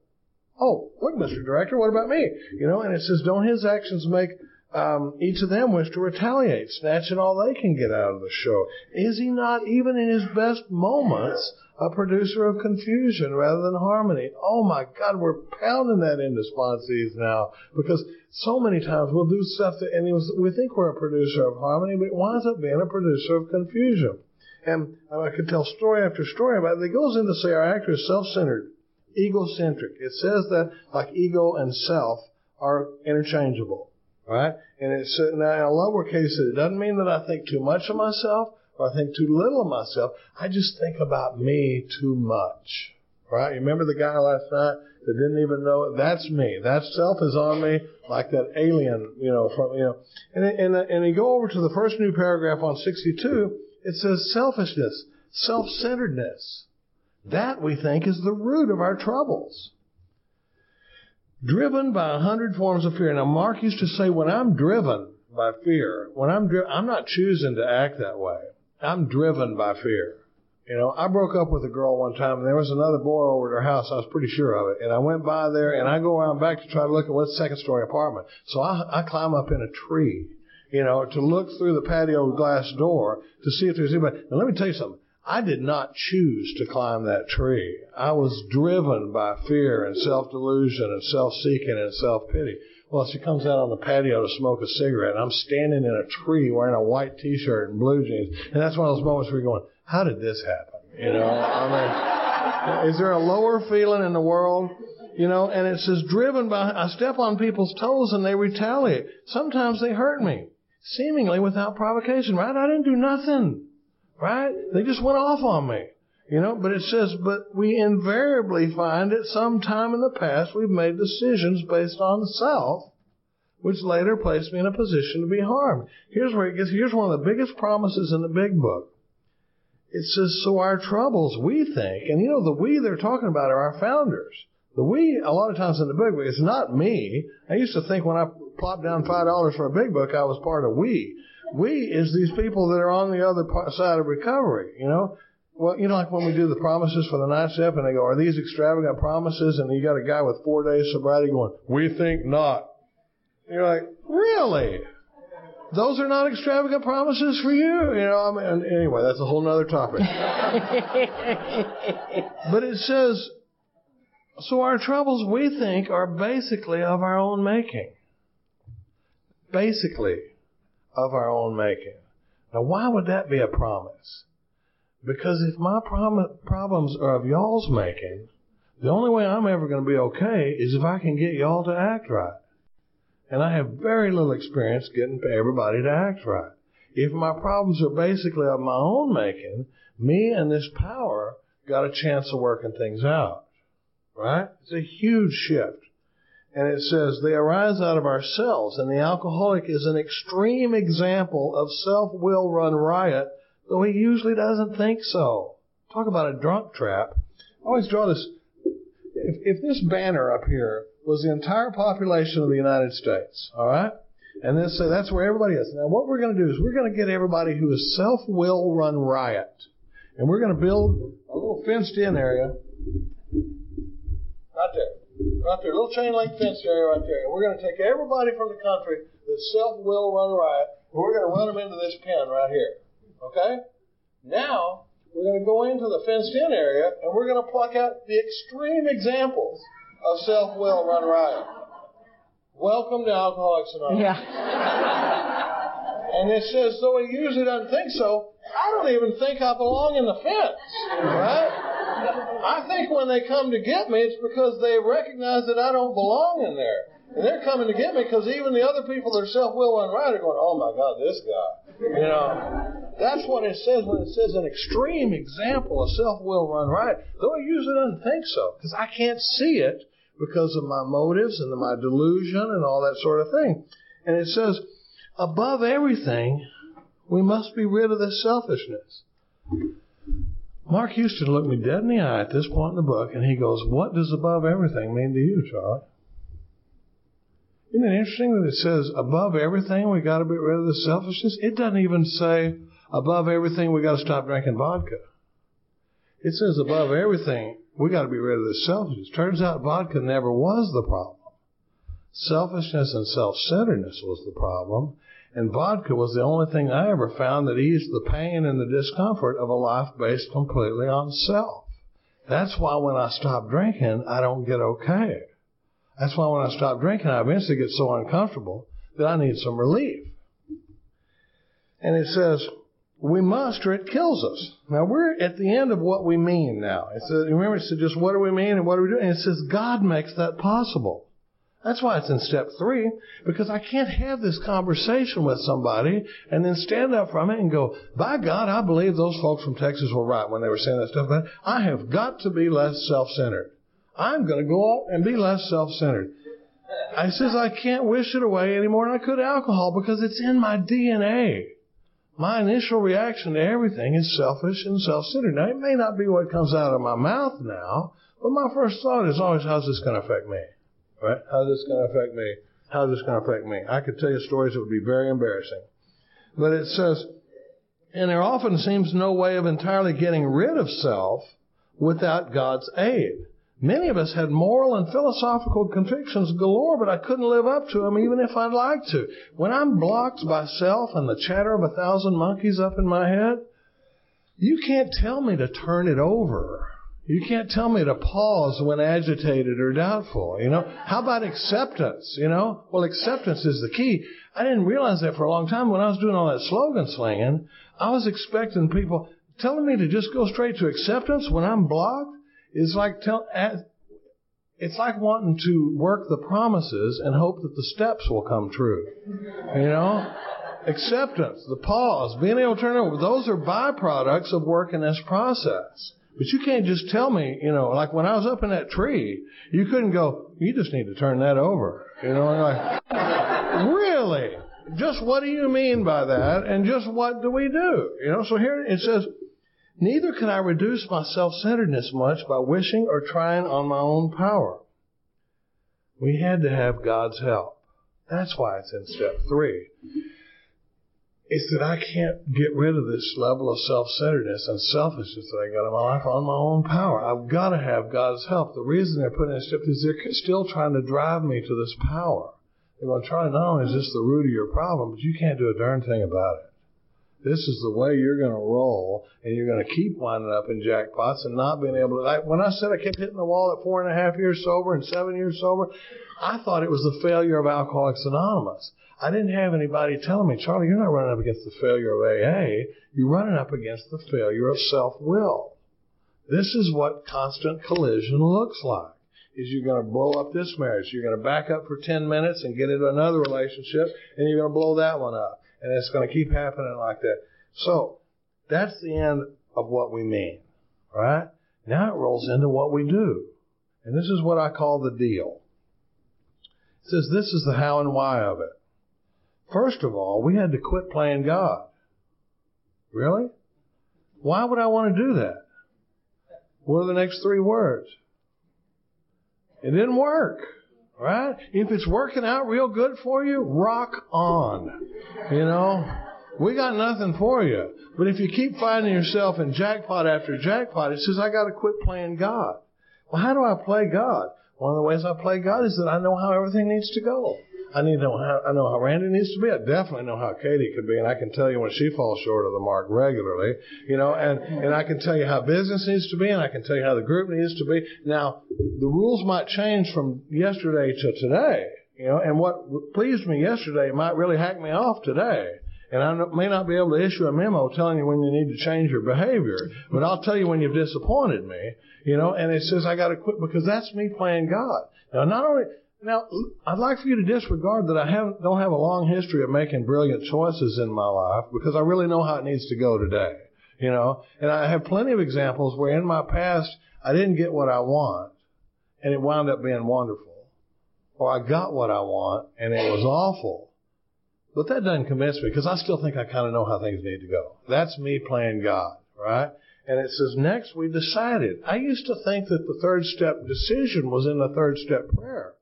oh, look, Mr. Director, what about me? You know, and it says, don't his actions make um, each of them wish to retaliate, snatching all they can get out of the show? Is he not, even in his best moments, a producer of confusion rather than harmony. Oh my God, we're pounding that into sponsees now because so many times we'll do stuff that, and was, we think we're a producer of harmony, but it winds up being a producer of confusion. And I could tell story after story about it. It goes in to say our actor is self-centered, egocentric. It says that like ego and self are interchangeable, right? And it's now in a lowercase. It doesn't mean that I think too much of myself or I think too little of myself. I just think about me too much. Right? You remember the guy last night that didn't even know it? That's me. That self is on me like that alien, you know, from, you know. And, and, and you go over to the first new paragraph on 62, it says selfishness, self-centeredness. That we think is the root of our troubles. Driven by a hundred forms of fear. Now Mark used to say, when I'm driven by fear, when I'm driven, I'm not choosing to act that way. I'm driven by fear. You know, I broke up with a girl one time, and there was another boy over at her house. I was pretty sure of it. And I went by there, and I go around back to try to look at what's second story apartment. So I, I climb up in a tree, you know, to look through the patio glass door to see if there's anybody. Now, let me tell you something. I did not choose to climb that tree. I was driven by fear and self-delusion and self-seeking and self-pity. Well, she comes out on the patio to smoke a cigarette, and I'm standing in a tree wearing a white T-shirt and blue jeans, and that's one of those moments where you're going, "How did this happen?" You know, I mean, is there a lower feeling in the world? You know, and it's says, "Driven by." I step on people's toes and they retaliate. Sometimes they hurt me, seemingly without provocation. Right? I didn't do nothing. Right? They just went off on me. You know, but it says, but we invariably find at some time in the past we've made decisions based on self, which later placed me in a position to be harmed. Here's where it gets, here's one of the biggest promises in the big book. It says, so our troubles, we think, and you know, the we they're talking about are our founders. The we, a lot of times in the big book, it's not me. I used to think when I plopped down five dollars for a big book, I was part of we. We is these people that are on the other side of recovery, you know. Well, you know, like when we do the promises for the night step, and they go, "Are these extravagant promises?" And you got a guy with four days sobriety going, "We think not." And you're like, "Really? Those are not extravagant promises for you?" You know, I mean, anyway, that's a whole other topic. but it says, so our troubles we think are basically of our own making. Basically. of our own making. Now, why would that be a promise? Because if my problems are of y'all's making, the only way I'm ever going to be okay is if I can get y'all to act right. And I have very little experience getting everybody to act right. If my problems are basically of my own making, me and this power got a chance of working things out. Right? It's a huge shift. And it says they arise out of ourselves, and the alcoholic is an extreme example of self-will run riot, though he usually doesn't think so. Talk about a drunk trap. I always draw this. If, if this banner up here was the entire population of the United States, all right? And this, uh, that's where everybody is. Now, what we're going to do is we're going to get everybody who is self-will run riot. And we're going to build a little fenced-in area. Right there. Right there. A little chain link fence area right there. And we're going to take everybody from the country that self-will run riot, and we're going to run them into this pen right here. Okay? Now, we're going to go into the fenced-in area, and we're going to pluck out the extreme examples of self-will run riot. Welcome to Alcoholics Anonymous. Yeah. And it says, though he usually doesn't think so, I don't even think I belong in the fence, right? I think when they come to get me, it's because they recognize that I don't belong in there. And they're coming to get me because even the other people that are self-will run right are going, oh my God, this guy. You know, that's what it says when it says an extreme example of self-will run riot, though he usually doesn't think so, because I can't see it because of my motives and my delusion and all that sort of thing. And it says, above everything, we must be rid of this selfishness. Mark Houston looked me dead in the eye at this point in the book, and he goes, What does above everything mean to you, Charlie? Isn't it interesting that it says above everything we got to get rid of the selfishness? It doesn't even say above everything we got to stop drinking vodka. It says above everything we got to be rid of the selfishness. Turns out vodka never was the problem. Selfishness and self-centeredness was the problem, and vodka was the only thing I ever found that eased the pain and the discomfort of a life based completely on self. That's why when I stop drinking, I don't get okay. That's why when I stop drinking, I eventually get so uncomfortable that I need some relief. And it says, we must or it kills us. Now we're at the end of what we mean now. It says, remember it said just what do we mean and what do we do? And it says God makes that possible. That's why it's in step three, because I can't have this conversation with somebody and then stand up from it and go, by God, I believe those folks from Texas were right when they were saying that stuff. But I have got to be less self-centered. I'm going to go out and be less self-centered. I says I can't wish it away any more than I could alcohol because it's in my DNA. My initial reaction to everything is selfish and self-centered. Now, it may not be what comes out of my mouth now, but my first thought is always, how's this going to affect me? Right? How's this going to affect me? How's this going to affect me? I could tell you stories that would be very embarrassing. But it says, and there often seems no way of entirely getting rid of self without God's aid. Many of us had moral and philosophical convictions galore, but I couldn't live up to them even if I'd like to. When I'm blocked by self and the chatter of a thousand monkeys up in my head, you can't tell me to turn it over. You can't tell me to pause when agitated or doubtful. You know, how about acceptance? You know, well, acceptance is the key. I didn't realize that for a long time when I was doing all that slogan slinging. I was expecting people telling me to just go straight to acceptance when I'm blocked. It's like tell, it's like wanting to work the promises and hope that the steps will come true. You know, acceptance, the pause, being able to turn over. Those are byproducts of working this process. But you can't just tell me, you know, like when I was up in that tree, you couldn't go, you just need to turn that over. You know, like, really? Just what do you mean by that? And just what do we do? You know, so here it says, neither can I reduce my self-centeredness much by wishing or trying on my own power. We had to have God's help. That's why it's in step three It's that I can't get rid of this level of self-centeredness and selfishness that I got in my life on my own power. I've got to have God's help. The reason they're putting in step is they're still trying to drive me to this power. They're going to try not only is this the root of your problem, but you can't do a darn thing about it. This is the way you're going to roll, and you're going to keep winding up in jackpots and not being able to. I, when I said I kept hitting the wall at four and a half years sober and seven years sober, I thought it was the failure of Alcoholics Anonymous. I didn't have anybody telling me, Charlie, you're not running up against the failure of AA. You're running up against the failure of self-will. This is what constant collision looks like. Is you're going to blow up this marriage. You're going to back up for 10 minutes and get into another relationship, and you're going to blow that one up. And it's going to keep happening like that. So, that's the end of what we mean. Right? Now it rolls into what we do. And this is what I call the deal. It says this is the how and why of it. First of all, we had to quit playing God. Really? Why would I want to do that? What are the next three words? It didn't work, right? If it's working out real good for you, rock on. You know, we got nothing for you. But if you keep finding yourself in jackpot after jackpot, it says, I got to quit playing God. Well, how do I play God? One of the ways I play God is that I know how everything needs to go. I need to know how I know how Randy needs to be. I definitely know how Katie could be, and I can tell you when she falls short of the mark regularly. You know, and and I can tell you how business needs to be, and I can tell you how the group needs to be. Now, the rules might change from yesterday to today. You know, and what pleased me yesterday might really hack me off today. And I may not be able to issue a memo telling you when you need to change your behavior, but I'll tell you when you've disappointed me, you know, and it says I got to quit because that's me playing God. Now, not only, now, I'd like for you to disregard that I haven't, don't have a long history of making brilliant choices in my life because I really know how it needs to go today. You know, and I have plenty of examples where in my past I didn't get what I want and it wound up being wonderful. Or I got what I want and it was awful. But that doesn't convince me because I still think I kind of know how things need to go. That's me playing God, right? And it says, next we decided. I used to think that the third step decision was in the third step prayer.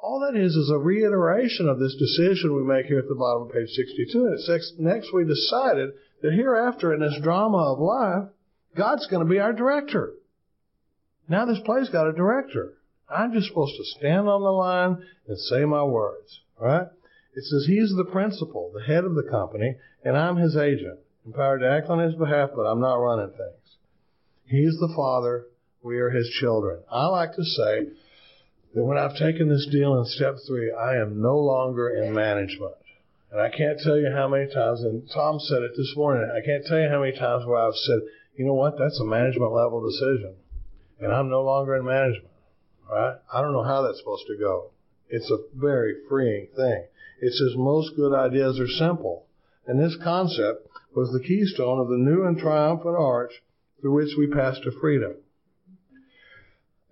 All that is is a reiteration of this decision we make here at the bottom of page 62. And it says, next we decided that hereafter in this drama of life, God's going to be our director. Now this play's got a director. I'm just supposed to stand on the line and say my words, right? It says he's the principal, the head of the company, and I'm his agent, empowered to act on his behalf, but I'm not running things. He's the father, we are his children. I like to say that when I've taken this deal in step three, I am no longer in management. And I can't tell you how many times, and Tom said it this morning, I can't tell you how many times where I've said, you know what, that's a management level decision. And I'm no longer in management. Right? I don't know how that's supposed to go. It's a very freeing thing. It says most good ideas are simple. And this concept was the keystone of the new and triumphant arch through which we passed to freedom.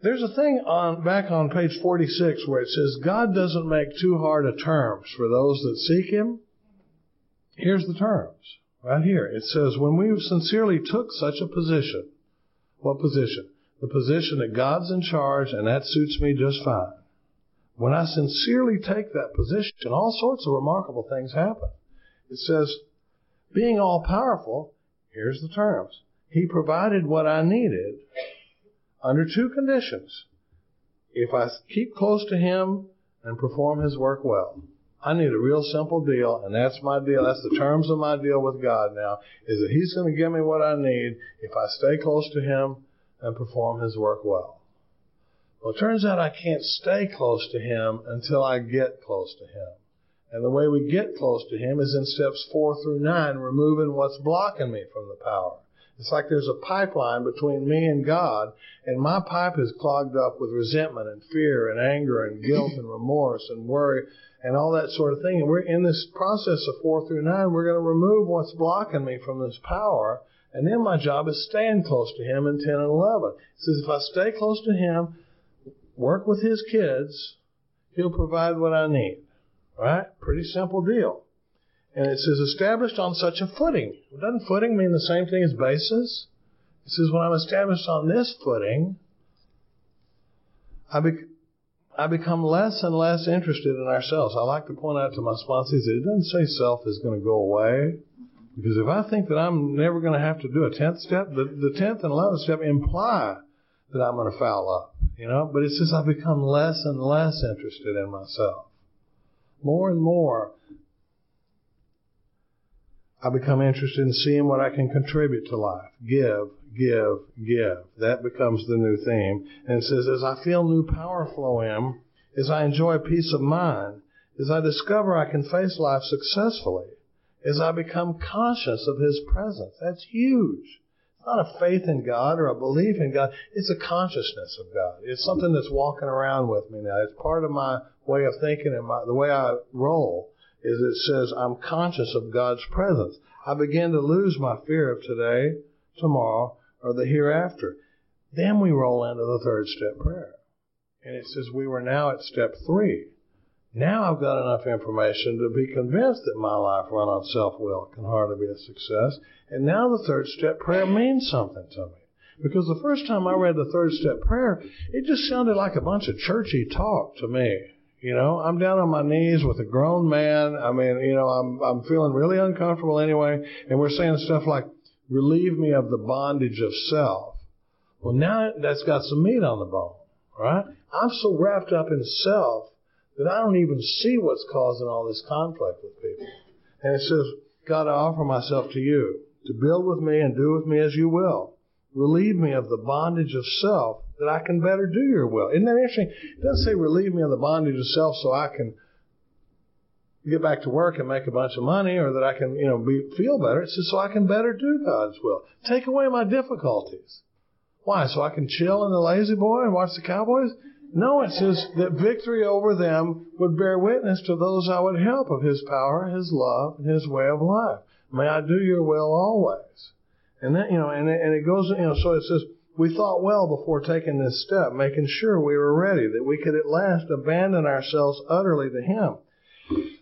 There's a thing on back on page 46 where it says God doesn't make too hard a terms for those that seek him. Here's the terms. Right here. It says when we sincerely took such a position. What position? The position that God's in charge and that suits me just fine. When I sincerely take that position, all sorts of remarkable things happen. It says, being all powerful, here's the terms. He provided what I needed under two conditions. If I keep close to Him and perform His work well. I need a real simple deal, and that's my deal. That's the terms of my deal with God now, is that He's going to give me what I need if I stay close to Him and perform His work well. Well, it turns out I can't stay close to Him until I get close to Him. And the way we get close to Him is in steps four through nine, removing what's blocking me from the power. It's like there's a pipeline between me and God, and my pipe is clogged up with resentment and fear and anger and guilt and remorse and worry and all that sort of thing. And we're in this process of four through nine, we're going to remove what's blocking me from this power. And then my job is staying close to Him in 10 and 11. It says if I stay close to Him, work with His kids, He'll provide what I need. Right? Pretty simple deal. And it says established on such a footing. Doesn't footing mean the same thing as basis? It says when I'm established on this footing, I, be- I become less and less interested in ourselves. I like to point out to my sponsors that it doesn't say self is going to go away. Because if I think that I'm never going to have to do a tenth step, the, the tenth and eleventh step imply that I'm going to foul up, you know. But it says I become less and less interested in myself. More and more, I become interested in seeing what I can contribute to life. Give, give, give. That becomes the new theme. And it says, as I feel new power flow in, as I enjoy peace of mind, as I discover I can face life successfully, as I become conscious of His presence. That's huge. It's not a faith in God or a belief in God. It's a consciousness of God. It's something that's walking around with me now. It's part of my way of thinking and my, the way I roll is it says I'm conscious of God's presence. I begin to lose my fear of today, tomorrow, or the hereafter. Then we roll into the third step prayer. And it says we were now at step three. Now I've got enough information to be convinced that my life run on self-will can hardly be a success. And now the third step prayer means something to me. Because the first time I read the third step prayer, it just sounded like a bunch of churchy talk to me. You know, I'm down on my knees with a grown man. I mean, you know, I'm I'm feeling really uncomfortable anyway, and we're saying stuff like, "Relieve me of the bondage of self." Well, now that's got some meat on the bone, right? I'm so wrapped up in self that I don't even see what's causing all this conflict with people. And it says, God, I offer myself to you to build with me and do with me as you will. Relieve me of the bondage of self that I can better do your will. Isn't that interesting? It doesn't say relieve me of the bondage of self so I can get back to work and make a bunch of money or that I can, you know, be, feel better. It says so I can better do God's will. Take away my difficulties. Why? So I can chill in the La-Z-Boy and watch the Cowboys? No, it says that victory over them would bear witness to those I would help of His power, His love, and His way of life. May I do your will always. And then, you know, and it, and it goes, you know, so it says, we thought well before taking this step, making sure we were ready, that we could at last abandon ourselves utterly to Him.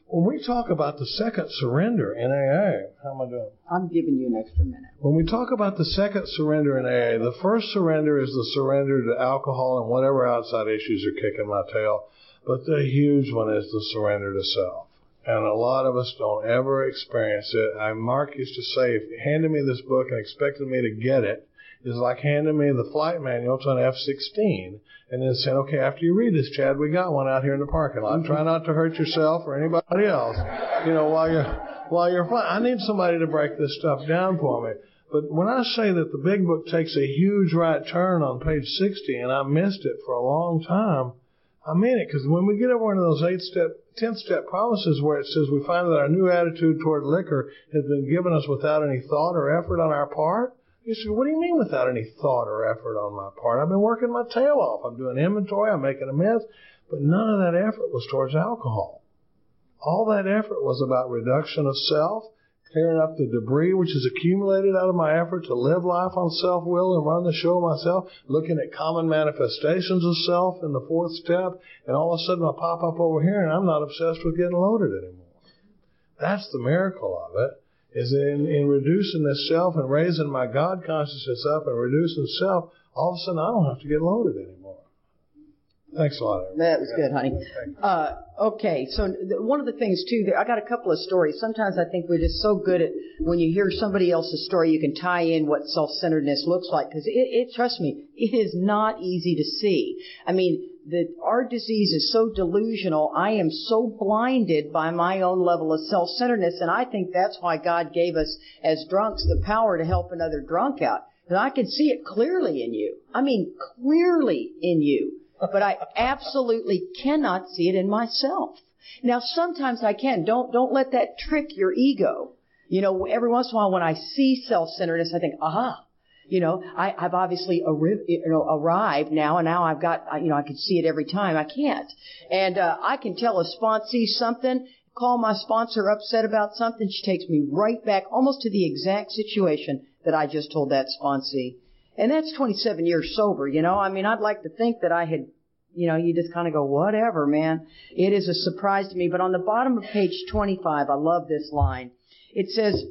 When we talk about the second surrender in AA, how am I doing? I'm giving you an extra minute. When we talk about the second surrender in AA, the first surrender is the surrender to alcohol and whatever outside issues are kicking my tail. But the huge one is the surrender to self. And a lot of us don't ever experience it. I, Mark used to say, if you handed me this book and expected me to get it, is like handing me the flight manual to an F-16 and then saying, okay, after you read this, Chad, we got one out here in the parking lot. Mm-hmm. Try not to hurt yourself or anybody else, you know, while you're, while you're flying. I need somebody to break this stuff down for me. But when I say that the big book takes a huge right turn on page 60 and I missed it for a long time, I mean it because when we get over into those eight step, 10 step promises where it says we find that our new attitude toward liquor has been given us without any thought or effort on our part, you said, what do you mean without any thought or effort on my part? I've been working my tail off. I'm doing inventory. I'm making a mess, But none of that effort was towards alcohol. All that effort was about reduction of self, clearing up the debris which is accumulated out of my effort to live life on self-will and run the show myself, looking at common manifestations of self in the fourth step, and all of a sudden I pop up over here and I'm not obsessed with getting loaded anymore. That's the miracle of it is in, in reducing this self and raising my God consciousness up and reducing self, all of a sudden I don't have to get loaded anymore. Thanks a lot. Eric. That was good, honey. Uh, okay, so th- one of the things too, I got a couple of stories. Sometimes I think we're just so good at when you hear somebody else's story, you can tie in what self-centeredness looks like because it, it, trust me, it is not easy to see. I mean, that our disease is so delusional. I am so blinded by my own level of self-centeredness, and I think that's why God gave us as drunks the power to help another drunk out. And I can see it clearly in you. I mean, clearly in you. But I absolutely cannot see it in myself. Now, sometimes I can. Don't don't let that trick your ego. You know, every once in a while when I see self-centeredness, I think, aha, you know, I, I've obviously arri- you know, arrived now, and now I've got, you know, I can see it every time. I can't, and uh, I can tell a sponsor sees something, call my sponsor upset about something. She takes me right back, almost to the exact situation that I just told that sponsee. And that's 27 years sober. You know, I mean, I'd like to think that I had you know, you just kind of go, whatever, man. It is a surprise to me. But on the bottom of page 25, I love this line. It says,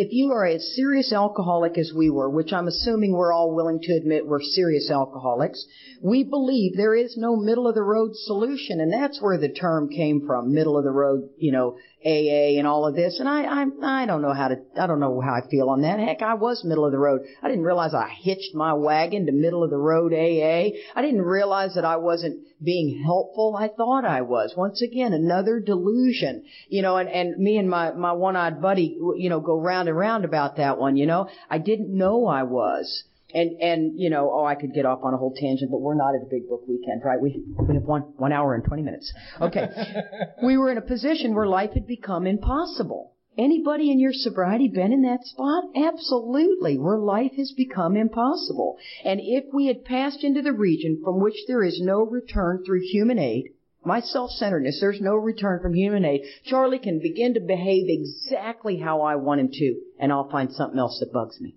if you are as serious alcoholic as we were, which I'm assuming we're all willing to admit we're serious alcoholics, we believe there is no middle of the road solution, and that's where the term came from, middle of the road, you know, AA and all of this. And I, I, I don't know how to, I don't know how I feel on that. Heck, I was middle of the road. I didn't realize I hitched my wagon to middle of the road AA. I didn't realize that I wasn't being helpful. I thought I was. Once again, another delusion, you know, and, and me and my, my one-eyed buddy, you know, go round and round about that one, you know. I didn't know I was. And, and, you know, oh, I could get off on a whole tangent, but we're not at a big book weekend, right? We, we have one, one hour and 20 minutes. Okay. we were in a position where life had become impossible. Anybody in your sobriety been in that spot? Absolutely, where life has become impossible. And if we had passed into the region from which there is no return through human aid, my self-centeredness, there's no return from human aid, Charlie can begin to behave exactly how I want him to, and I'll find something else that bugs me.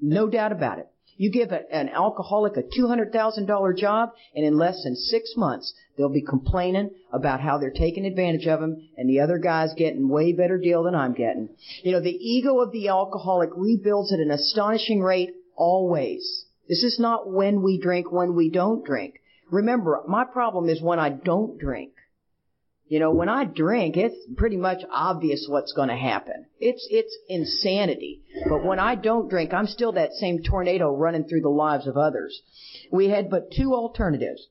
No doubt about it. You give a, an alcoholic a $200,000 job, and in less than six months, they'll be complaining about how they're taking advantage of him, and the other guy's getting way better deal than I'm getting. You know, the ego of the alcoholic rebuilds at an astonishing rate always. This is not when we drink, when we don't drink. Remember, my problem is when I don't drink. You know, when I drink, it's pretty much obvious what's going to happen. It's, it's insanity. But when I don't drink, I'm still that same tornado running through the lives of others. We had but two alternatives.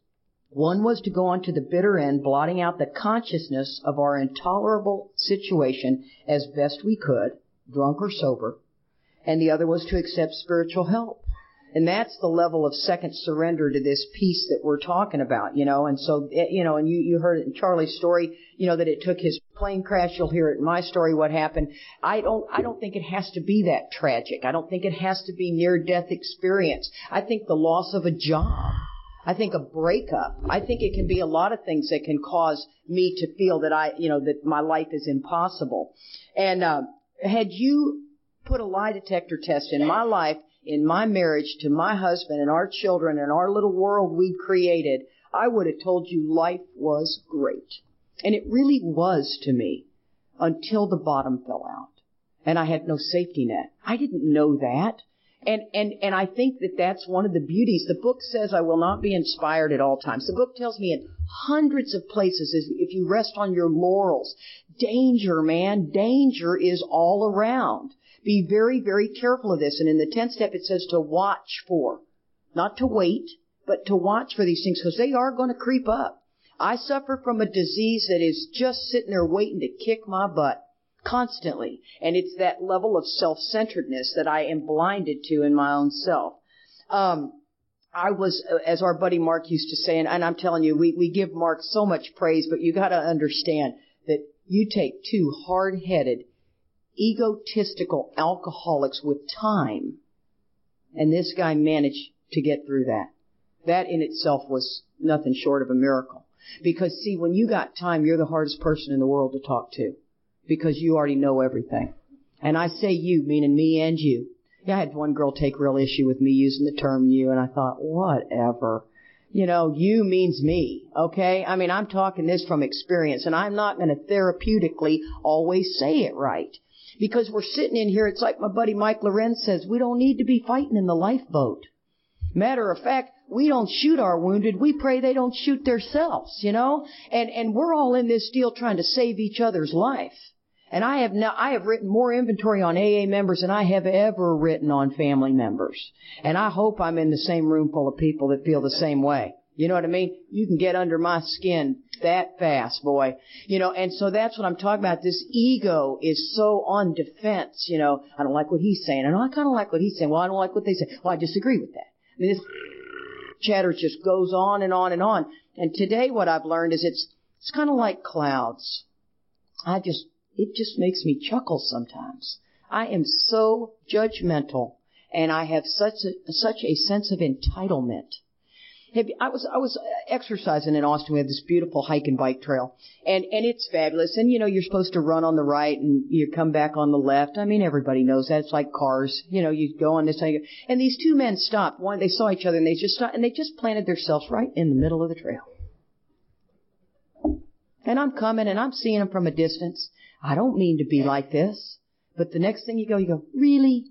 One was to go on to the bitter end, blotting out the consciousness of our intolerable situation as best we could, drunk or sober. And the other was to accept spiritual help. And that's the level of second surrender to this peace that we're talking about, you know. And so, eh, you know, and you, you heard in Charlie's story, you know, that it took his plane crash. You'll hear it in my story what happened. I don't, I don't think it has to be that tragic. I don't think it has to be near death experience. I think the loss of a job. I think a breakup. I think it can be a lot of things that can cause me to feel that I, you know, that my life is impossible. And, uh, had you put a lie detector test in my life, in my marriage to my husband and our children and our little world we'd created, I would have told you life was great. And it really was to me until the bottom fell out. And I had no safety net. I didn't know that. And, and, and I think that that's one of the beauties. The book says I will not be inspired at all times. The book tells me in hundreds of places is if you rest on your laurels, danger, man, danger is all around. Be very, very careful of this. And in the 10th step, it says to watch for, not to wait, but to watch for these things because they are going to creep up. I suffer from a disease that is just sitting there waiting to kick my butt constantly. And it's that level of self-centeredness that I am blinded to in my own self. Um, I was, as our buddy Mark used to say, and, and I'm telling you, we, we give Mark so much praise, but you gotta understand that you take two hard-headed, egotistical alcoholics with time. And this guy managed to get through that. That in itself was nothing short of a miracle. Because see, when you got time, you're the hardest person in the world to talk to. Because you already know everything. And I say you, meaning me and you. Yeah, I had one girl take real issue with me using the term you, and I thought, whatever. You know, you means me, okay? I mean, I'm talking this from experience, and I'm not going to therapeutically always say it right because we're sitting in here. It's like my buddy Mike Lorenz says, we don't need to be fighting in the lifeboat. Matter of fact, we don't shoot our wounded. We pray they don't shoot themselves, you know? And, and we're all in this deal trying to save each other's life. And I have now, I have written more inventory on AA members than I have ever written on family members. And I hope I'm in the same room full of people that feel the same way. You know what I mean? You can get under my skin that fast, boy. You know, and so that's what I'm talking about. This ego is so on defense, you know. I don't like what he's saying. And I kind of like what he's saying. Well, I don't like what they say. Well, I disagree with that. I mean, this chatter just goes on and on and on. And today what I've learned is it's, it's kind of like clouds. I just, it just makes me chuckle sometimes. I am so judgmental and I have such a, such a sense of entitlement I was I was uh, exercising in Austin. We have this beautiful hike and bike trail, and and it's fabulous. And you know you're supposed to run on the right and you come back on the left. I mean everybody knows that. It's like cars. You know you go on this side. And these two men stopped. One they saw each other and they just stopped and they just planted themselves right in the middle of the trail. And I'm coming and I'm seeing them from a distance. I don't mean to be like this. But the next thing you go, you go, really?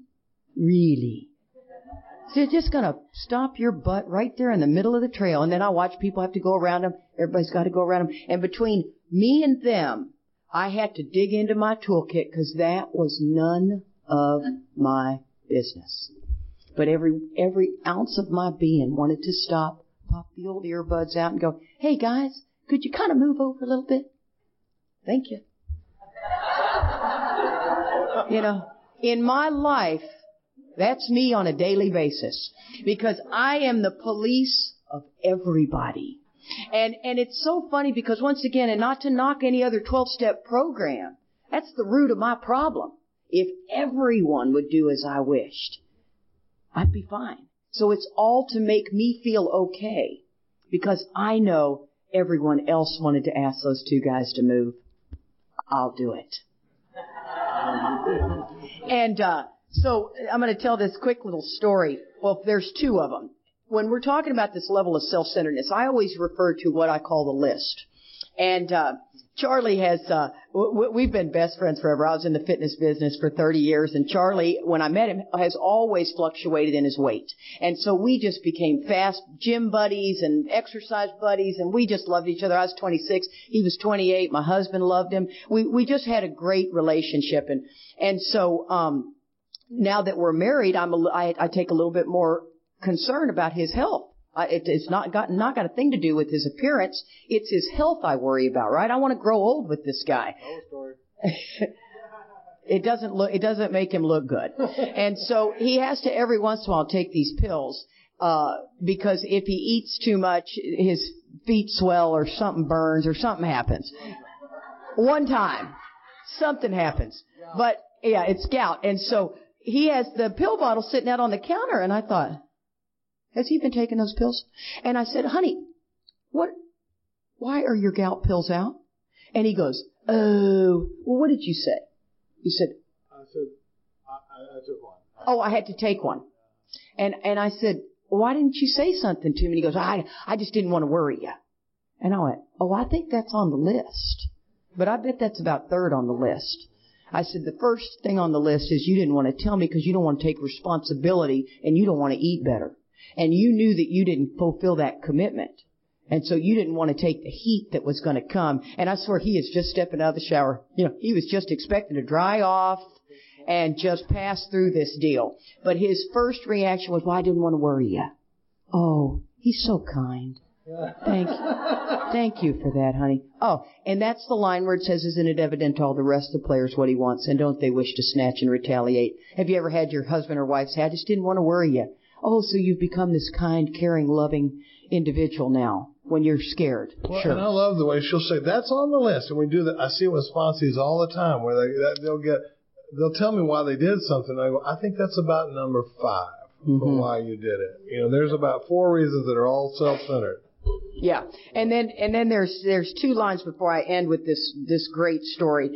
Really? So you're just gonna stop your butt right there in the middle of the trail, and then I watch people have to go around them. Everybody's got to go around them, and between me and them, I had to dig into my toolkit because that was none of my business. But every every ounce of my being wanted to stop, pop the old earbuds out, and go, "Hey guys, could you kind of move over a little bit? Thank you." you know, in my life, that's me on a daily basis because I am the police of everybody. And, and it's so funny because once again, and not to knock any other 12 step program, that's the root of my problem. If everyone would do as I wished, I'd be fine. So it's all to make me feel okay because I know everyone else wanted to ask those two guys to move. I'll do it. and, uh, so I'm going to tell this quick little story. Well, there's two of them. When we're talking about this level of self-centeredness, I always refer to what I call the list. And uh, Charlie has, uh, w- we've been best friends forever. I was in the fitness business for 30 years, and Charlie, when I met him, has always fluctuated in his weight. And so we just became fast gym buddies and exercise buddies, and we just loved each other. I was 26, he was 28. My husband loved him. We we just had a great relationship, and and so um, now that we're married, I'm a, I, I take a little bit more concern about his health. I, it, it's not got not got a thing to do with his appearance. It's his health I worry about, right? I want to grow old with this guy. it doesn't look it doesn't make him look good, and so he has to every once in a while take these pills uh, because if he eats too much, his feet swell or something burns or something happens. One time, something happens, but yeah, it's gout, and so he has the pill bottle sitting out on the counter, and I thought, has he been taking those pills? And I said, honey, what, why are your gout pills out? And he goes, oh, well, what did you say? You said, I said, I, I took one. oh, I had to take one. And, and I said, why didn't you say something to me? And he goes, I, I just didn't want to worry you. And I went, oh, I think that's on the list. But I bet that's about third on the list. I said, the first thing on the list is you didn't want to tell me because you don't want to take responsibility and you don't want to eat better. And you knew that you didn't fulfill that commitment. And so you didn't want to take the heat that was going to come. And I swear he is just stepping out of the shower. You know, he was just expecting to dry off and just pass through this deal. But his first reaction was, well, I didn't want to worry you. Oh, he's so kind. Thank you. Thank you for that, honey. Oh, and that's the line where it says, isn't it evident to all the rest of the players what he wants, and don't they wish to snatch and retaliate? Have you ever had your husband or wife say, I just didn't want to worry you? Oh, so you've become this kind, caring, loving individual now when you're scared. Well, sure. And I love the way she'll say that's on the list, and we do that. I see it with sponsees all the time where they that, they'll get they'll tell me why they did something. And I go, I think that's about number 5 Mm-hmm. for why you did it. You know, there's about four reasons that are all self-centered. Yeah, and then and then there's there's two lines before I end with this this great story.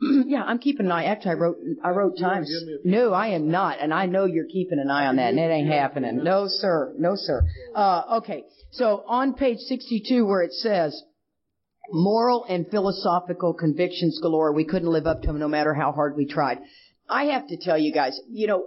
yeah, I'm keeping an eye. Actually, I wrote I wrote times. give me a- No, I am not, and I know you're keeping an eye on that, and it ain't happening. No, sir. No, sir. Uh, okay, so on page 62 where it says moral and philosophical convictions galore, we couldn't live up to them no matter how hard we tried. I have to tell you guys, you know,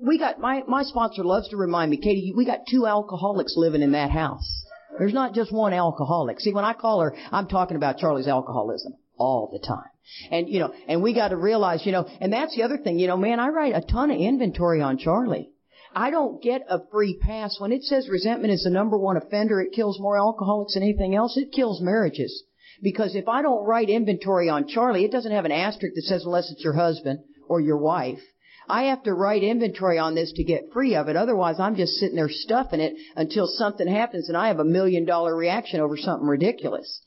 we got my my sponsor loves to remind me, Katie, we got two alcoholics living in that house. There's not just one alcoholic. See, when I call her, I'm talking about Charlie's alcoholism all the time. And you know, and we got to realize, you know, and that's the other thing, you know, man, I write a ton of inventory on Charlie. I don't get a free pass when it says resentment is the number one offender. It kills more alcoholics than anything else. It kills marriages. Because if I don't write inventory on Charlie, it doesn't have an asterisk that says unless it's your husband or your wife. I have to write inventory on this to get free of it. Otherwise, I'm just sitting there stuffing it until something happens and I have a million dollar reaction over something ridiculous.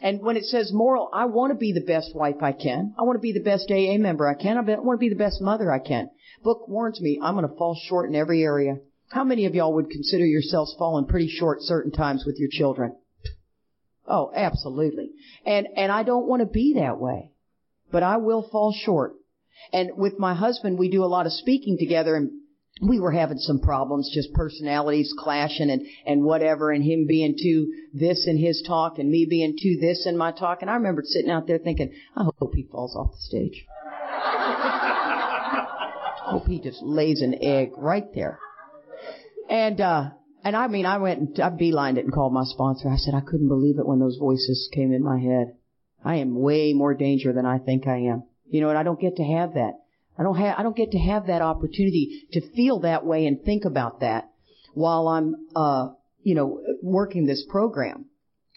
And when it says moral, I want to be the best wife I can. I want to be the best AA member I can. I want to be the best mother I can. Book warns me I'm going to fall short in every area. How many of y'all would consider yourselves falling pretty short certain times with your children? Oh, absolutely. And, and I don't want to be that way. But I will fall short. And with my husband, we do a lot of speaking together and we were having some problems, just personalities clashing and, and whatever, and him being too this in his talk and me being too this in my talk. And I remember sitting out there thinking, I hope he falls off the stage. hope he just lays an egg right there. And, uh, and I mean, I went and I beelined it and called my sponsor. I said, I couldn't believe it when those voices came in my head. I am way more danger than I think I am. You know, and I don't get to have that. I don't have, I don't get to have that opportunity to feel that way and think about that while I'm, uh, you know, working this program.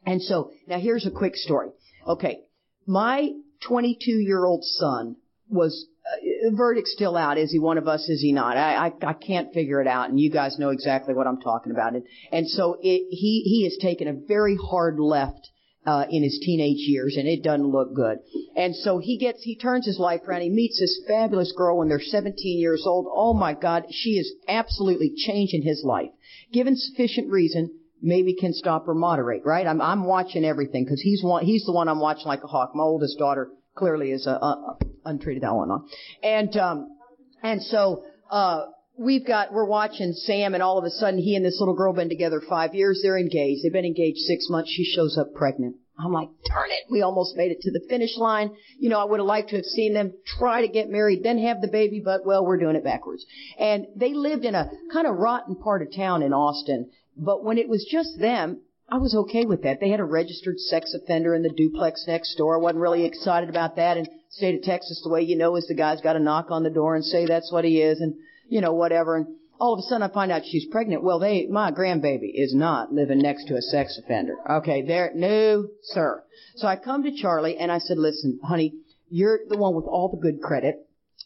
And so, now here's a quick story. Okay. My 22 year old son was uh, the verdict's still out. Is he one of us? Is he not? I, I I can't figure it out, and you guys know exactly what I'm talking about. And and so it, he he has taken a very hard left uh, in his teenage years, and it doesn't look good. And so he gets he turns his life around. He meets this fabulous girl when they're 17 years old. Oh my God, she is absolutely changing his life. Given sufficient reason, maybe can stop or moderate. Right? I'm I'm watching everything because he's one he's the one I'm watching like a hawk. My oldest daughter clearly is a, a untreated Al-Anon. And, um, and so, uh, we've got, we're watching Sam and all of a sudden he and this little girl been together five years. They're engaged. They've been engaged six months. She shows up pregnant. I'm like, darn it, we almost made it to the finish line. You know, I would have liked to have seen them try to get married, then have the baby, but well, we're doing it backwards. And they lived in a kind of rotten part of town in Austin. But when it was just them, I was okay with that. They had a registered sex offender in the duplex next door. I wasn't really excited about that. And state of Texas, the way you know is the guy's got to knock on the door and say that's what he is and, you know, whatever. And all of a sudden I find out she's pregnant. Well, they, my grandbaby is not living next to a sex offender. Okay, there, no, sir. So I come to Charlie and I said, listen, honey, you're the one with all the good credit.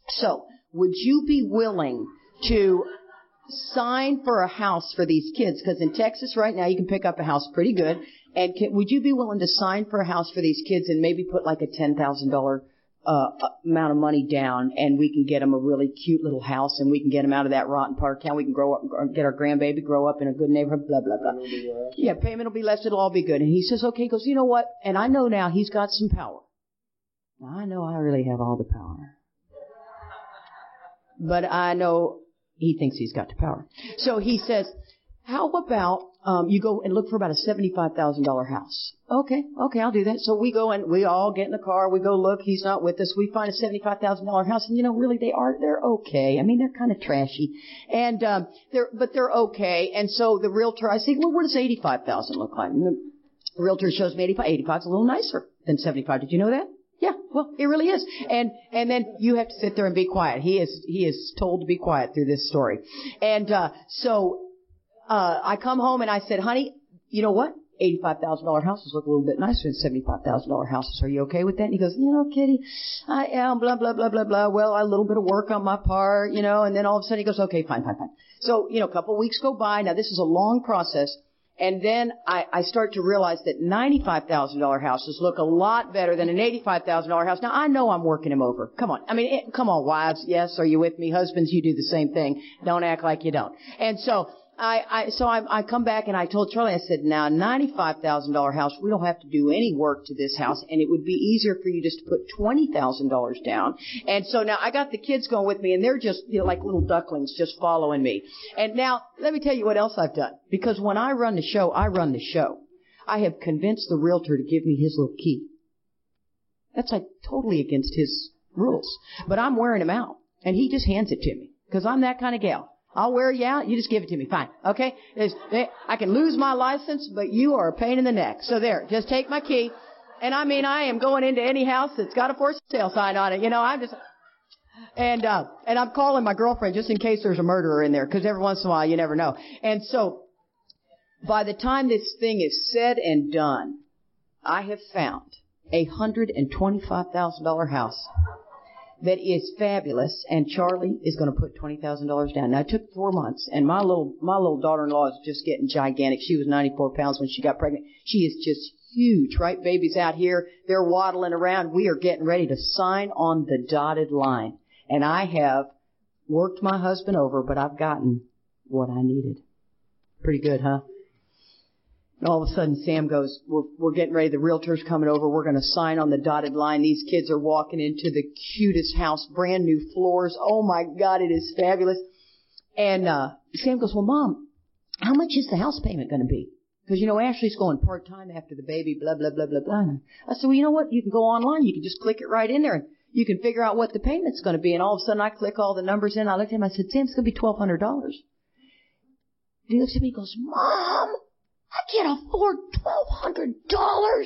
So would you be willing to sign for a house for these kids? Because in Texas right now, you can pick up a house pretty good. And can, would you be willing to sign for a house for these kids and maybe put like a ten thousand dollar uh, amount of money down, and we can get them a really cute little house, and we can get them out of that rotten part of town. We can grow up, get our grandbaby grow up in a good neighborhood. Blah blah blah. Yeah, payment will be less. It'll all be good. And he says, okay. He goes, you know what? And I know now he's got some power. Now, I know I really have all the power. But I know he thinks he's got the power. So he says, how about um, you go and look for about a seventy-five thousand dollar house? Okay, okay, I'll do that. So we go and we all get in the car. We go look. He's not with us. We find a seventy-five thousand dollar house, and you know, really, they are they're okay. I mean, they're kind of trashy, and um, they're but they're okay. And so the realtor, I say, well, what does eighty-five thousand look like? And the realtor shows me eighty-five. Eighty-five is a little nicer than seventy-five. Did you know that? Yeah, well, it really is. And and then you have to sit there and be quiet. He is he is told to be quiet through this story. And uh so uh I come home and I said, "Honey, you know what? $85,000 houses look a little bit nicer than $75,000 houses. Are you okay with that? And he goes, you know, Kitty, I am, blah, blah, blah, blah, blah. Well, a little bit of work on my part, you know, and then all of a sudden he goes, okay, fine, fine, fine. So, you know, a couple of weeks go by. Now this is a long process. And then I, I start to realize that $95,000 houses look a lot better than an $85,000 house. Now I know I'm working him over. Come on. I mean, it, come on, wives. Yes. Are you with me? Husbands, you do the same thing. Don't act like you don't. And so, I, I, so I, I come back and I told Charlie, I said, now $95,000 house, we don't have to do any work to this house and it would be easier for you just to put $20,000 down. And so now I got the kids going with me and they're just, you know, like little ducklings just following me. And now let me tell you what else I've done. Because when I run the show, I run the show. I have convinced the realtor to give me his little key. That's like totally against his rules. But I'm wearing him out and he just hands it to me because I'm that kind of gal. I'll wear you out. You just give it to me. Fine. Okay? I can lose my license, but you are a pain in the neck. So there, just take my key. And I mean, I am going into any house that's got a for sale sign on it. You know, I'm just, and, uh, and I'm calling my girlfriend just in case there's a murderer in there, because every once in a while you never know. And so, by the time this thing is said and done, I have found a hundred and twenty-five thousand dollar house that is fabulous, and Charlie is going to put twenty thousand dollars down. Now it took four months, and my little my little daughter-in-law is just getting gigantic. She was ninety four pounds when she got pregnant. She is just huge, right? Babies out here, they're waddling around. We are getting ready to sign on the dotted line, and I have worked my husband over, but I've gotten what I needed. Pretty good, huh? And all of a sudden Sam goes, we're, we're getting ready. The realtor's coming over. We're going to sign on the dotted line. These kids are walking into the cutest house, brand new floors. Oh my God, it is fabulous. And, uh, Sam goes, well, mom, how much is the house payment going to be? Because, you know, Ashley's going part time after the baby, blah, blah, blah, blah, blah. I said, well, you know what? You can go online. You can just click it right in there and you can figure out what the payment's going to be. And all of a sudden I click all the numbers in. I looked at him. I said, Sam, it's going to be $1,200. He looks at me and goes, Mom, I can't afford $1,200.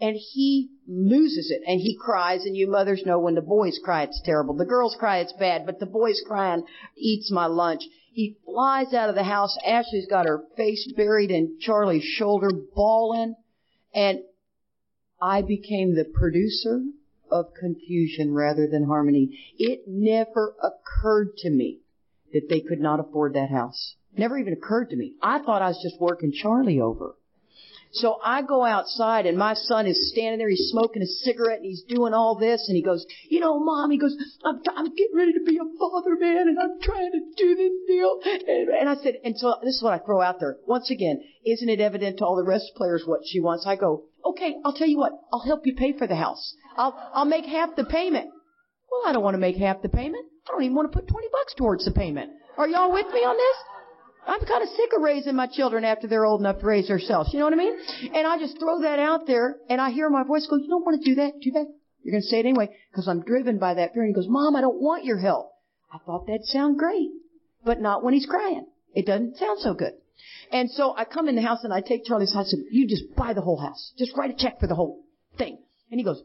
And he loses it and he cries and you mothers know when the boys cry it's terrible. The girls cry it's bad, but the boys crying eats my lunch. He flies out of the house. Ashley's got her face buried in Charlie's shoulder, bawling. And I became the producer of confusion rather than harmony. It never occurred to me that they could not afford that house. Never even occurred to me. I thought I was just working Charlie over. So I go outside and my son is standing there, he's smoking a cigarette and he's doing all this and he goes, you know, mom, he goes, I'm, I'm getting ready to be a father, man, and I'm trying to do this deal. And, and I said, and so this is what I throw out there. Once again, isn't it evident to all the rest players what she wants? I go, okay, I'll tell you what, I'll help you pay for the house. I'll, I'll make half the payment. Well, I don't want to make half the payment. I don't even want to put 20 bucks towards the payment. Are y'all with me on this? I'm kind of sick of raising my children after they're old enough to raise themselves. You know what I mean? And I just throw that out there, and I hear my voice go, "You don't want to do that, do that." You're going to say it anyway because I'm driven by that fear. And he goes, "Mom, I don't want your help." I thought that'd sound great, but not when he's crying. It doesn't sound so good. And so I come in the house and I take Charlie's house and you just buy the whole house. Just write a check for the whole thing. And he goes,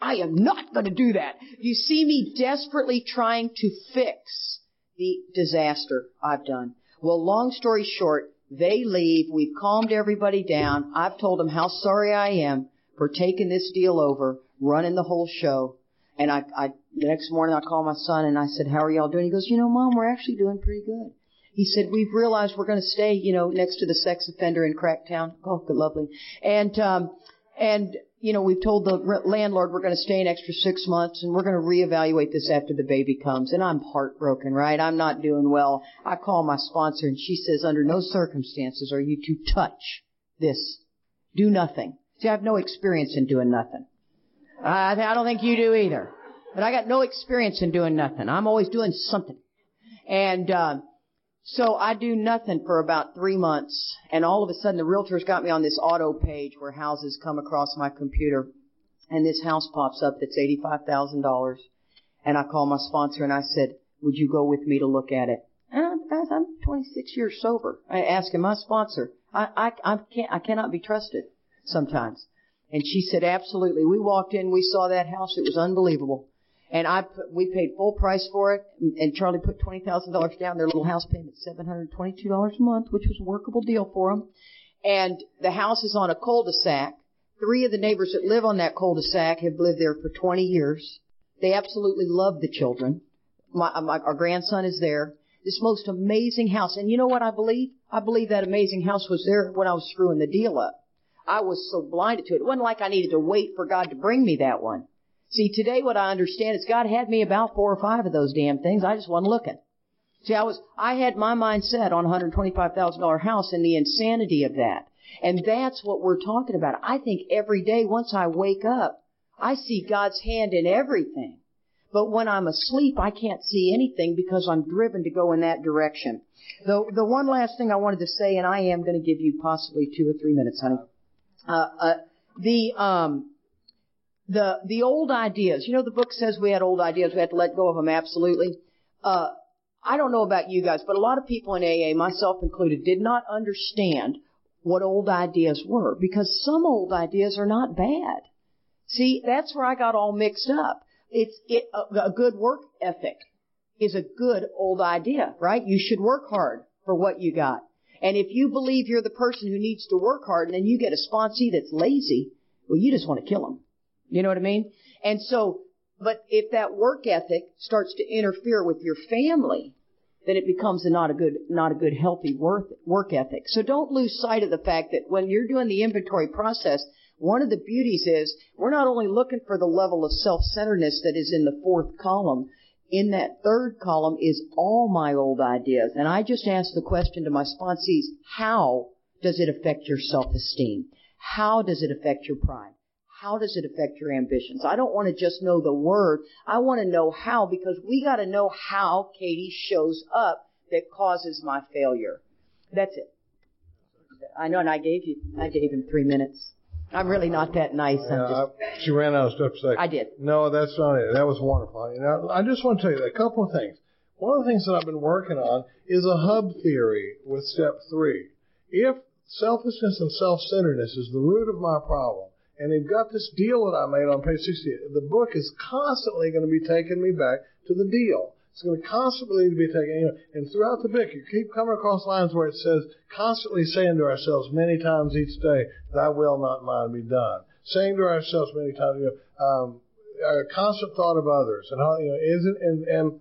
I am not going to do that. You see me desperately trying to fix the disaster I've done. Well, long story short, they leave. We've calmed everybody down. I've told them how sorry I am for taking this deal over, running the whole show. And I, I, the next morning I called my son and I said, how are y'all doing? He goes, you know, mom, we're actually doing pretty good. He said, we've realized we're going to stay, you know, next to the sex offender in Cracktown. Oh, good, lovely. And, um, and you know, we've told the landlord we're going to stay an extra six months and we're going to reevaluate this after the baby comes. And I'm heartbroken, right? I'm not doing well. I call my sponsor and she says, under no circumstances are you to touch this. Do nothing. See, I have no experience in doing nothing. I, I don't think you do either. But I got no experience in doing nothing. I'm always doing something. And, uh, so I do nothing for about three months, and all of a sudden the realtors got me on this auto page where houses come across my computer, and this house pops up that's eighty-five thousand dollars, and I call my sponsor and I said, "Would you go with me to look at it?" And I'm, guys, I'm 26 years sober. I him, my sponsor, I, I, I can't, I cannot be trusted sometimes. And she said, absolutely. We walked in, we saw that house, it was unbelievable. And I put, we paid full price for it, and Charlie put twenty thousand dollars down. Their little house payment seven hundred twenty-two dollars a month, which was a workable deal for them. And the house is on a cul-de-sac. Three of the neighbors that live on that cul-de-sac have lived there for 20 years. They absolutely love the children. My, my, our grandson is there. This most amazing house. And you know what I believe? I believe that amazing house was there when I was screwing the deal up. I was so blinded to it. It wasn't like I needed to wait for God to bring me that one. See, today what I understand is God had me about four or five of those damn things. I just wasn't looking. See, I was, I had my mind set on a $125,000 house and the insanity of that. And that's what we're talking about. I think every day once I wake up, I see God's hand in everything. But when I'm asleep, I can't see anything because I'm driven to go in that direction. The, the one last thing I wanted to say, and I am going to give you possibly two or three minutes, honey. Uh, uh, the, um, the the old ideas. You know, the book says we had old ideas. We had to let go of them. Absolutely. Uh, I don't know about you guys, but a lot of people in AA, myself included, did not understand what old ideas were because some old ideas are not bad. See, that's where I got all mixed up. It's it, a, a good work ethic is a good old idea, right? You should work hard for what you got. And if you believe you're the person who needs to work hard and then you get a sponsee that's lazy, well, you just want to kill them. You know what I mean? And so, but if that work ethic starts to interfere with your family, then it becomes a not a good, not a good healthy work, work ethic. So don't lose sight of the fact that when you're doing the inventory process, one of the beauties is we're not only looking for the level of self-centeredness that is in the fourth column, in that third column is all my old ideas. And I just asked the question to my sponsees, how does it affect your self-esteem? How does it affect your pride? How does it affect your ambitions? I don't want to just know the word. I want to know how because we got to know how Katie shows up that causes my failure. That's it. I know, and I gave you, I gave him three minutes. I'm really not that nice. I'm just, I, she ran out of stuff to say. I did. No, that's not it. That was wonderful. You know, I just want to tell you a couple of things. One of the things that I've been working on is a hub theory with step three. If selfishness and self-centeredness is the root of my problem, and they've got this deal that I made on page 60, the book is constantly going to be taking me back to the deal. It's going to constantly be taking, you know, and throughout the book, you keep coming across lines where it says, constantly saying to ourselves many times each day, thy will, not mine, be done. Saying to ourselves many times, you know, um, a constant thought of others, and how, you know, isn't, and, and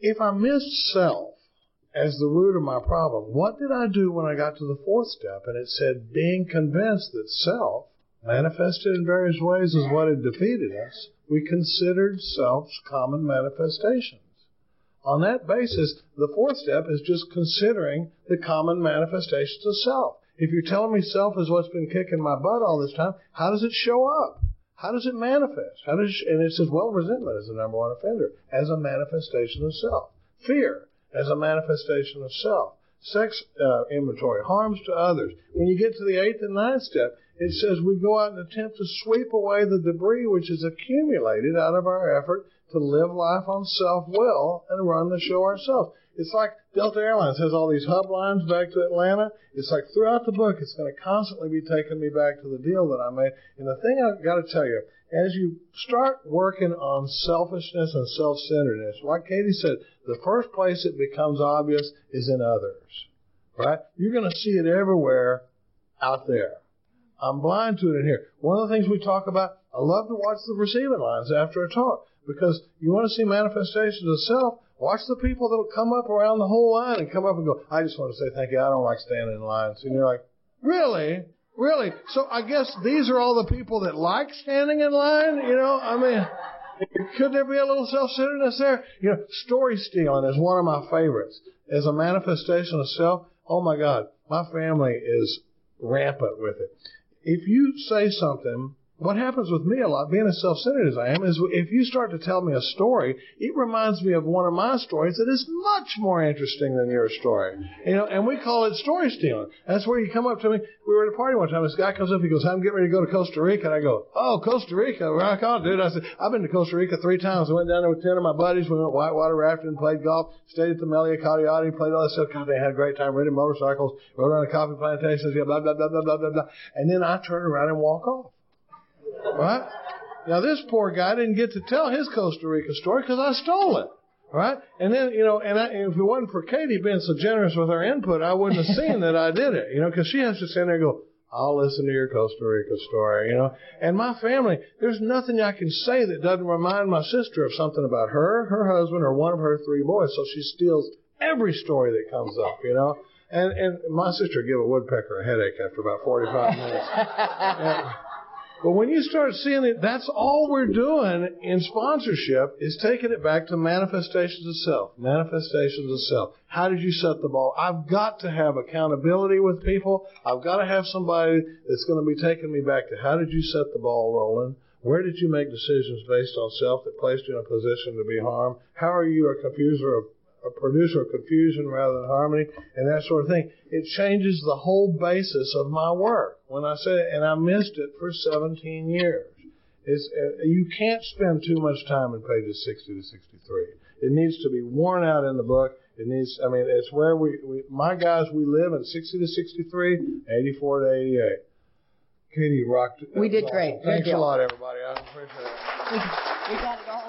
if I missed self as the root of my problem, what did I do when I got to the fourth step? And it said, being convinced that self, manifested in various ways, is what had defeated us, we considered self's common manifestations. On that basis, the fourth step is just considering the common manifestations of self. If you're telling me self is what's been kicking my butt all this time, how does it show up? How does it manifest? How does and it says, well, resentment is the number one offender as a manifestation of self. Fear as a manifestation of self. Sex uh, inventory, harms to others. When you get to the eighth and ninth step, it says we go out and attempt to sweep away the debris which is accumulated out of our effort to live life on self-will and run the show ourselves. It's like Delta Airlines has all these hub lines back to Atlanta. It's like throughout the book, it's going to constantly be taking me back to the deal that I made. And the thing I've got to tell you, as you start working on selfishness and self-centeredness, like Katie said, the first place it becomes obvious is in others. Right? You're going to see it everywhere out there. I'm blind to it in here. One of the things we talk about, I love to watch the receiving lines after a talk because you want to see manifestations of self. Watch the people that'll come up around the whole line and come up and go, I just want to say thank you. I don't like standing in lines. And you're like, really? Really? So I guess these are all the people that like standing in line? You know, I mean, could there be a little self-centeredness there? You know, story stealing is one of my favorites. As a manifestation of self, oh my God, my family is rampant with it. If you say something, what happens with me a lot, being as self-centered as I am, is if you start to tell me a story, it reminds me of one of my stories that is much more interesting than your story. You know, and we call it story stealing. That's where you come up to me. We were at a party one time. This guy comes up. He goes, "I'm getting ready to go to Costa Rica." And I go, "Oh, Costa Rica, rock on, dude!" I said, "I've been to Costa Rica three times. I went down there with ten of my buddies. We went whitewater rafting, played golf, stayed at the Melia Cariari, played all that stuff. God, they had a great time. Rented motorcycles, rode around the coffee plantations, blah blah blah blah blah blah blah. And then I turn around and walk off. Right? Now this poor guy didn't get to tell his Costa Rica story because I stole it. Right? And then, you know, and, I, if it wasn't for Katie being so generous with her input, I wouldn't have seen that I did it. You know, because she has to stand there and go, I'll listen to your Costa Rica story, you know. And my family, there's nothing I can say that doesn't remind my sister of something about her, her husband, or one of her three boys. So she steals every story that comes up, you know. And and my sister give a woodpecker a headache after about 45 minutes. And, but when you start seeing it, that's all we're doing in sponsorship is taking it back to manifestations of self. Manifestations of self. How did you set the ball? I've got to have accountability with people. I've got to have somebody that's going to be taking me back to how did you set the ball rolling? Where did you make decisions based on self that placed you in a position to be harmed? How are you a confuser of a producer of confusion rather than harmony and that sort of thing. It changes the whole basis of my work. When I say it, and I missed it for 17 years. It's, uh, you can't spend too much time in pages 60 to 63. It needs to be worn out in the book. It needs, I mean, it's where we, we my guys, we live in 60 to 63, 84 to 88. Katie rocked. it. We did great. awesome. Good Thanks a deal. lot, everybody. I appreciate it. we got it all